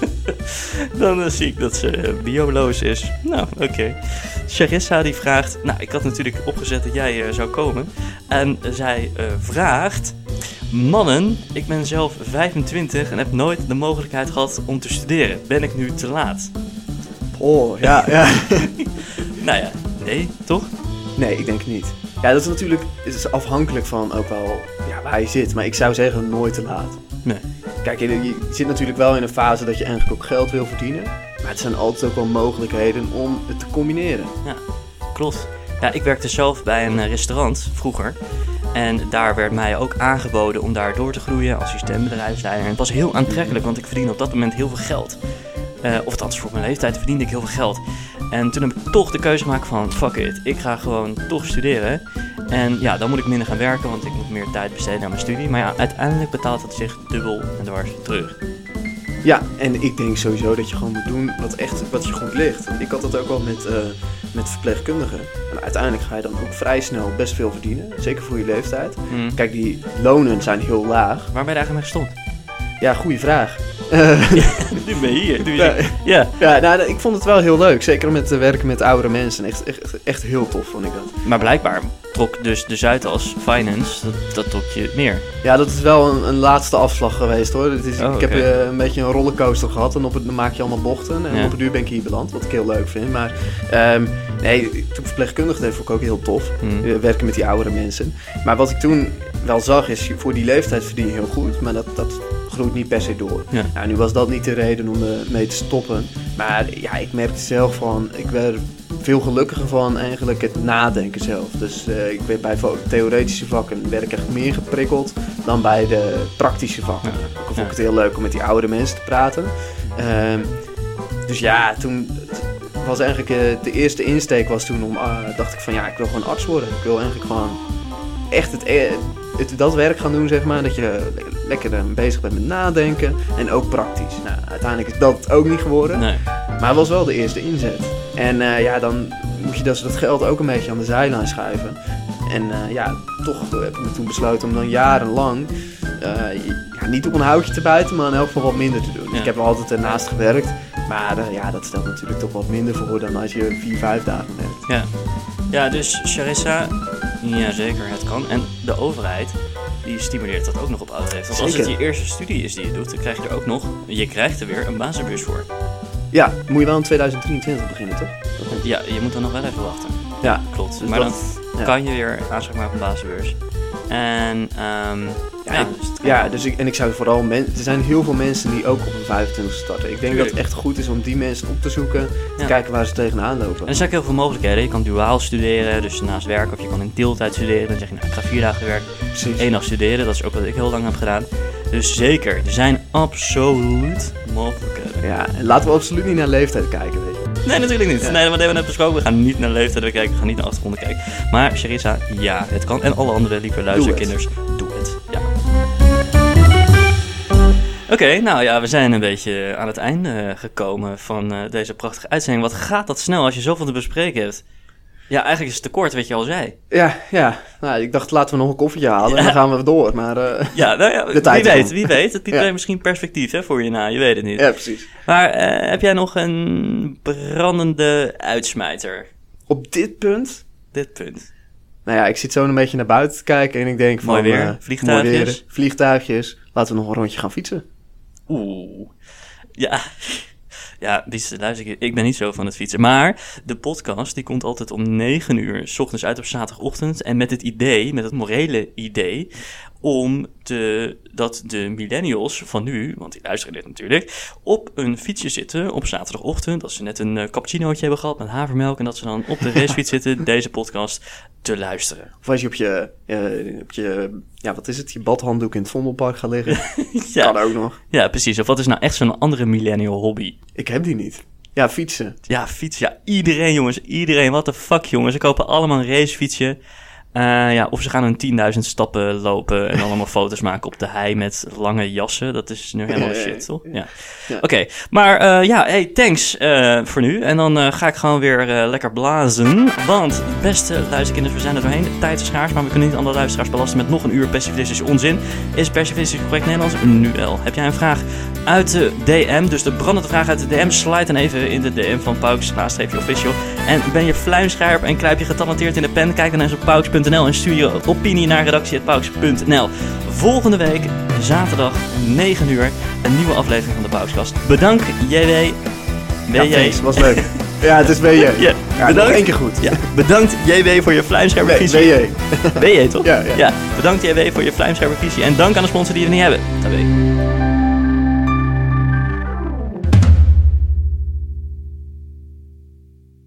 A: dan eh, zie ik dat ze eh, bioloos is. Nou, oké. Charissa die vraagt, nou, ik had natuurlijk opgezet dat jij eh, zou komen. En zij vraagt, mannen, ik ben zelf 25 en heb nooit de mogelijkheid gehad om te studeren. Ben ik nu te laat?
B: Oh, ja, ja.
A: Nou ja, nee, toch?
B: Nee, ik denk niet. Ja, dat is natuurlijk het is afhankelijk van ook wel ja, waar je zit. Maar ik zou zeggen nooit te laat.
A: Nee.
B: Kijk, je, je zit natuurlijk wel in een fase dat je eigenlijk ook geld wil verdienen. Maar het zijn altijd ook wel mogelijkheden om het te combineren.
A: Ja, klopt. Ja, ik werkte zelf bij een eh, restaurant vroeger. En daar werd mij ook aangeboden om daar door te groeien, assistentbedrijfsleider. En het was heel aantrekkelijk, want ik verdiende op dat moment heel veel geld. Eh, of althans, voor mijn leeftijd verdiende ik heel veel geld. En toen heb ik toch de keuze gemaakt van, fuck it, ik ga gewoon toch studeren. En ja, dan moet ik minder gaan werken, want ik moet meer tijd besteden aan mijn studie. Maar ja, uiteindelijk betaalt het zich dubbel en dwars terug.
B: Ja, en ik denk sowieso dat je gewoon moet doen wat echt wat je goed ligt. Ik had dat ook wel met, eh, met verpleegkundigen. En uiteindelijk ga je dan ook vrij snel best veel verdienen. Zeker voor je leeftijd.
A: Hm.
B: Kijk, die lonen zijn heel laag.
A: Waar ben je eigenlijk mee gestopt?
B: Ja, goede vraag. Eh,
A: Nu ben je hier. Je
B: Ja.
A: ja.
B: ja, nou, ik vond het wel heel leuk. Zeker met werken met oudere mensen. Echt, echt, echt heel tof vond ik dat.
A: Maar blijkbaar trok dus de Zuidas Finance, dat, dat trok je meer.
B: Ja, dat is wel een, een laatste afslag geweest hoor. Het is,
A: Oh,
B: ik heb eh, een beetje een rollercoaster gehad en op het, dan maak je allemaal bochten. En
A: Ja.
B: op het duur ben ik hier beland, wat ik heel leuk vind. Maar ehm, nee, toen ik verpleegkundig deed, vond ik ook heel tof.
A: Hm.
B: Eh, werken met die oudere mensen. Maar wat ik toen wel zag is, voor die leeftijd verdien je heel goed. Maar dat, dat groeit niet per se door.
A: Ja.
B: Nou, nu was dat niet de reden om mee te stoppen. Maar ja, ik merkte zelf van, ik werd veel gelukkiger van eigenlijk het nadenken zelf. Dus eh, ik werd bij theoretische vakken werd ik echt meer geprikkeld dan bij de praktische vakken.
A: Ja.
B: Al vond
A: Ja.
B: ik het heel leuk om met die oude mensen te praten. Ehm, dus ja, toen was eigenlijk eh, de eerste insteek was toen om, ah, dacht ik van ja, ik wil gewoon arts worden. Ik wil eigenlijk gewoon echt het, eh, het, dat werk gaan doen, zeg maar. Dat je le- lekker eh, bezig bent met nadenken en ook praktisch. Nou, uiteindelijk is dat ook niet geworden.
A: Nee.
B: Maar het was wel de eerste inzet. En eh, ja, dan moet je dus dat geld ook een beetje aan de zijlijn schuiven. En eh, ja, toch heb ik me toen besloten om dan jarenlang eh, ja, niet op een houtje te bijten, maar in elk geval wat minder te doen.
A: Ja.
B: Ik heb wel altijd ernaast gewerkt, maar ja, dat stelt natuurlijk toch wat minder voor dan als je vier, vijf dagen werkt.
A: Ja. ja, dus Charissa, ja zeker, het kan. En de overheid, die stimuleert dat ook nog op oude leeftijd. Want als het je eerste studie is die je doet, dan krijg je er ook nog, je krijgt er weer een basisbeurs voor.
B: Ja, moet je wel in 2023 beginnen, toch?
A: Ja, je moet dan nog wel even wachten.
B: Ja,
A: Klopt.
B: dus
A: maar dan
B: ja.
A: kan je weer aanspraak maken op een basisbeurs. En ehm ja,
B: Ja,
A: dus
B: Ja, dus ik, en ik zou vooral... Men, er zijn heel veel mensen die ook op een 25 starten. Ik denk dat het echt goed is om die mensen op te zoeken. Te
A: Ja.
B: kijken waar ze tegenaan lopen.
A: En er zijn ook heel veel mogelijkheden. Je kan duaal studeren, dus naast werk, of je kan in deeltijd studeren. Dan zeg je, nou, ik ga vier dagen werken,
B: Precies.
A: één dag studeren. Dat is ook wat ik heel lang heb gedaan. Dus zeker, er zijn absoluut mogelijkheden.
B: Ja, en laten we absoluut niet naar leeftijd kijken.
A: Nee, natuurlijk niet. Nee, wat hebben we net besproken? We gaan niet naar leeftijden kijken, we gaan niet naar achtergronden kijken. Maar Sharissa, ja, het kan. En alle andere lieve luisterkinders, doe het. Ja. Oké, nou ja, we zijn een beetje aan het einde gekomen van eh, deze prachtige uitzending. Wat gaat dat snel als je zoveel te bespreken hebt? Ja, eigenlijk is het te kort, wat je al zei.
B: Ja, ja. Nou, ik dacht, laten we nog een koffietje halen en dan gaan we door. Maar eh,
A: Ja, nou ja,
B: De
A: wie
B: tijd
A: weet,
B: ervan.
A: wie weet. Het biedt
B: Ja.
A: misschien perspectief hè, voor je na, je weet het niet.
B: ja, precies.
A: Maar eh, heb jij nog een brandende uitsmijter?
B: Op dit punt...
A: Dit punt.
B: Nou ja, ik zit zo een beetje naar buiten te kijken en ik denk van...
A: Weer.
B: eh,
A: Vliegtuigjes.
B: mooi weer, vliegtuigjes. Laten we nog een rondje gaan fietsen.
A: Oeh. Ja. Ja, is- luister, ik, ik ben niet zo van het fietsen. Maar de podcast die komt altijd om 9 uur s ochtends uit op zaterdagochtend. En met het idee, met het morele idee, om te, dat de millennials van nu, want die luisteren dit natuurlijk, op een fietsje zitten op zaterdagochtend. Dat ze net een eh, cappuccinootje hebben gehad met havermelk. En dat ze dan op de racefiets zitten deze podcast te luisteren.
B: Of als je op je, eh, op je... Ja, wat is het? Je badhanddoek in het Vondelpark gaat liggen.
A: Ja,
B: Kan ook nog.
A: ja, precies. Of wat is nou echt zo'n andere millennial hobby?
B: Ik heb die niet. Ja, fietsen.
A: Ja, fiets. Ja, iedereen jongens. Iedereen. What the fuck jongens. Ze kopen allemaal een racefietsje. Eh, ja, of ze gaan een 10.000 stappen lopen en allemaal foto's maken op de hei met lange jassen. Dat is nu helemaal shit, toch?
B: ja.
A: Oké, maar eh, ja, hey, thanks eh, voor nu. En dan ga ik gewoon weer lekker blazen. Want, beste luisterkinders, we zijn er doorheen. De tijd is schaars, maar we kunnen niet andere luisteraars belasten met nog een uur pessimistische onzin. Is pessimistisch correct Nederlands? Nu wel. Heb jij een vraag uit de DM, dus de brandende vraag uit de DM, slide dan even in de DM van Pauks, laagstreepje official. En ben je fluimscherp en kruip je getalenteerd in de pen, kijk dan eens op pauks.nl en stuur je opinie naar redactie.pauks.nl. Volgende week, zaterdag, 9 uur, een nieuwe aflevering van de Pauskast. Bedankt, JW.
B: Ja,
A: BJ.
B: thanks. Was leuk. ja, het is BJ.
A: Ja,
B: Ja, nog
A: bedankt.
B: één keer goed.
A: Ja, bedankt JW voor je fluimscherpe
B: Nee,
A: visie.
B: BJ.
A: BJ toch?
B: Ja, ja.
A: Bedankt JW voor je vlijmscherpe visie. En dank aan de sponsor die we niet hebben. Dat weet ik.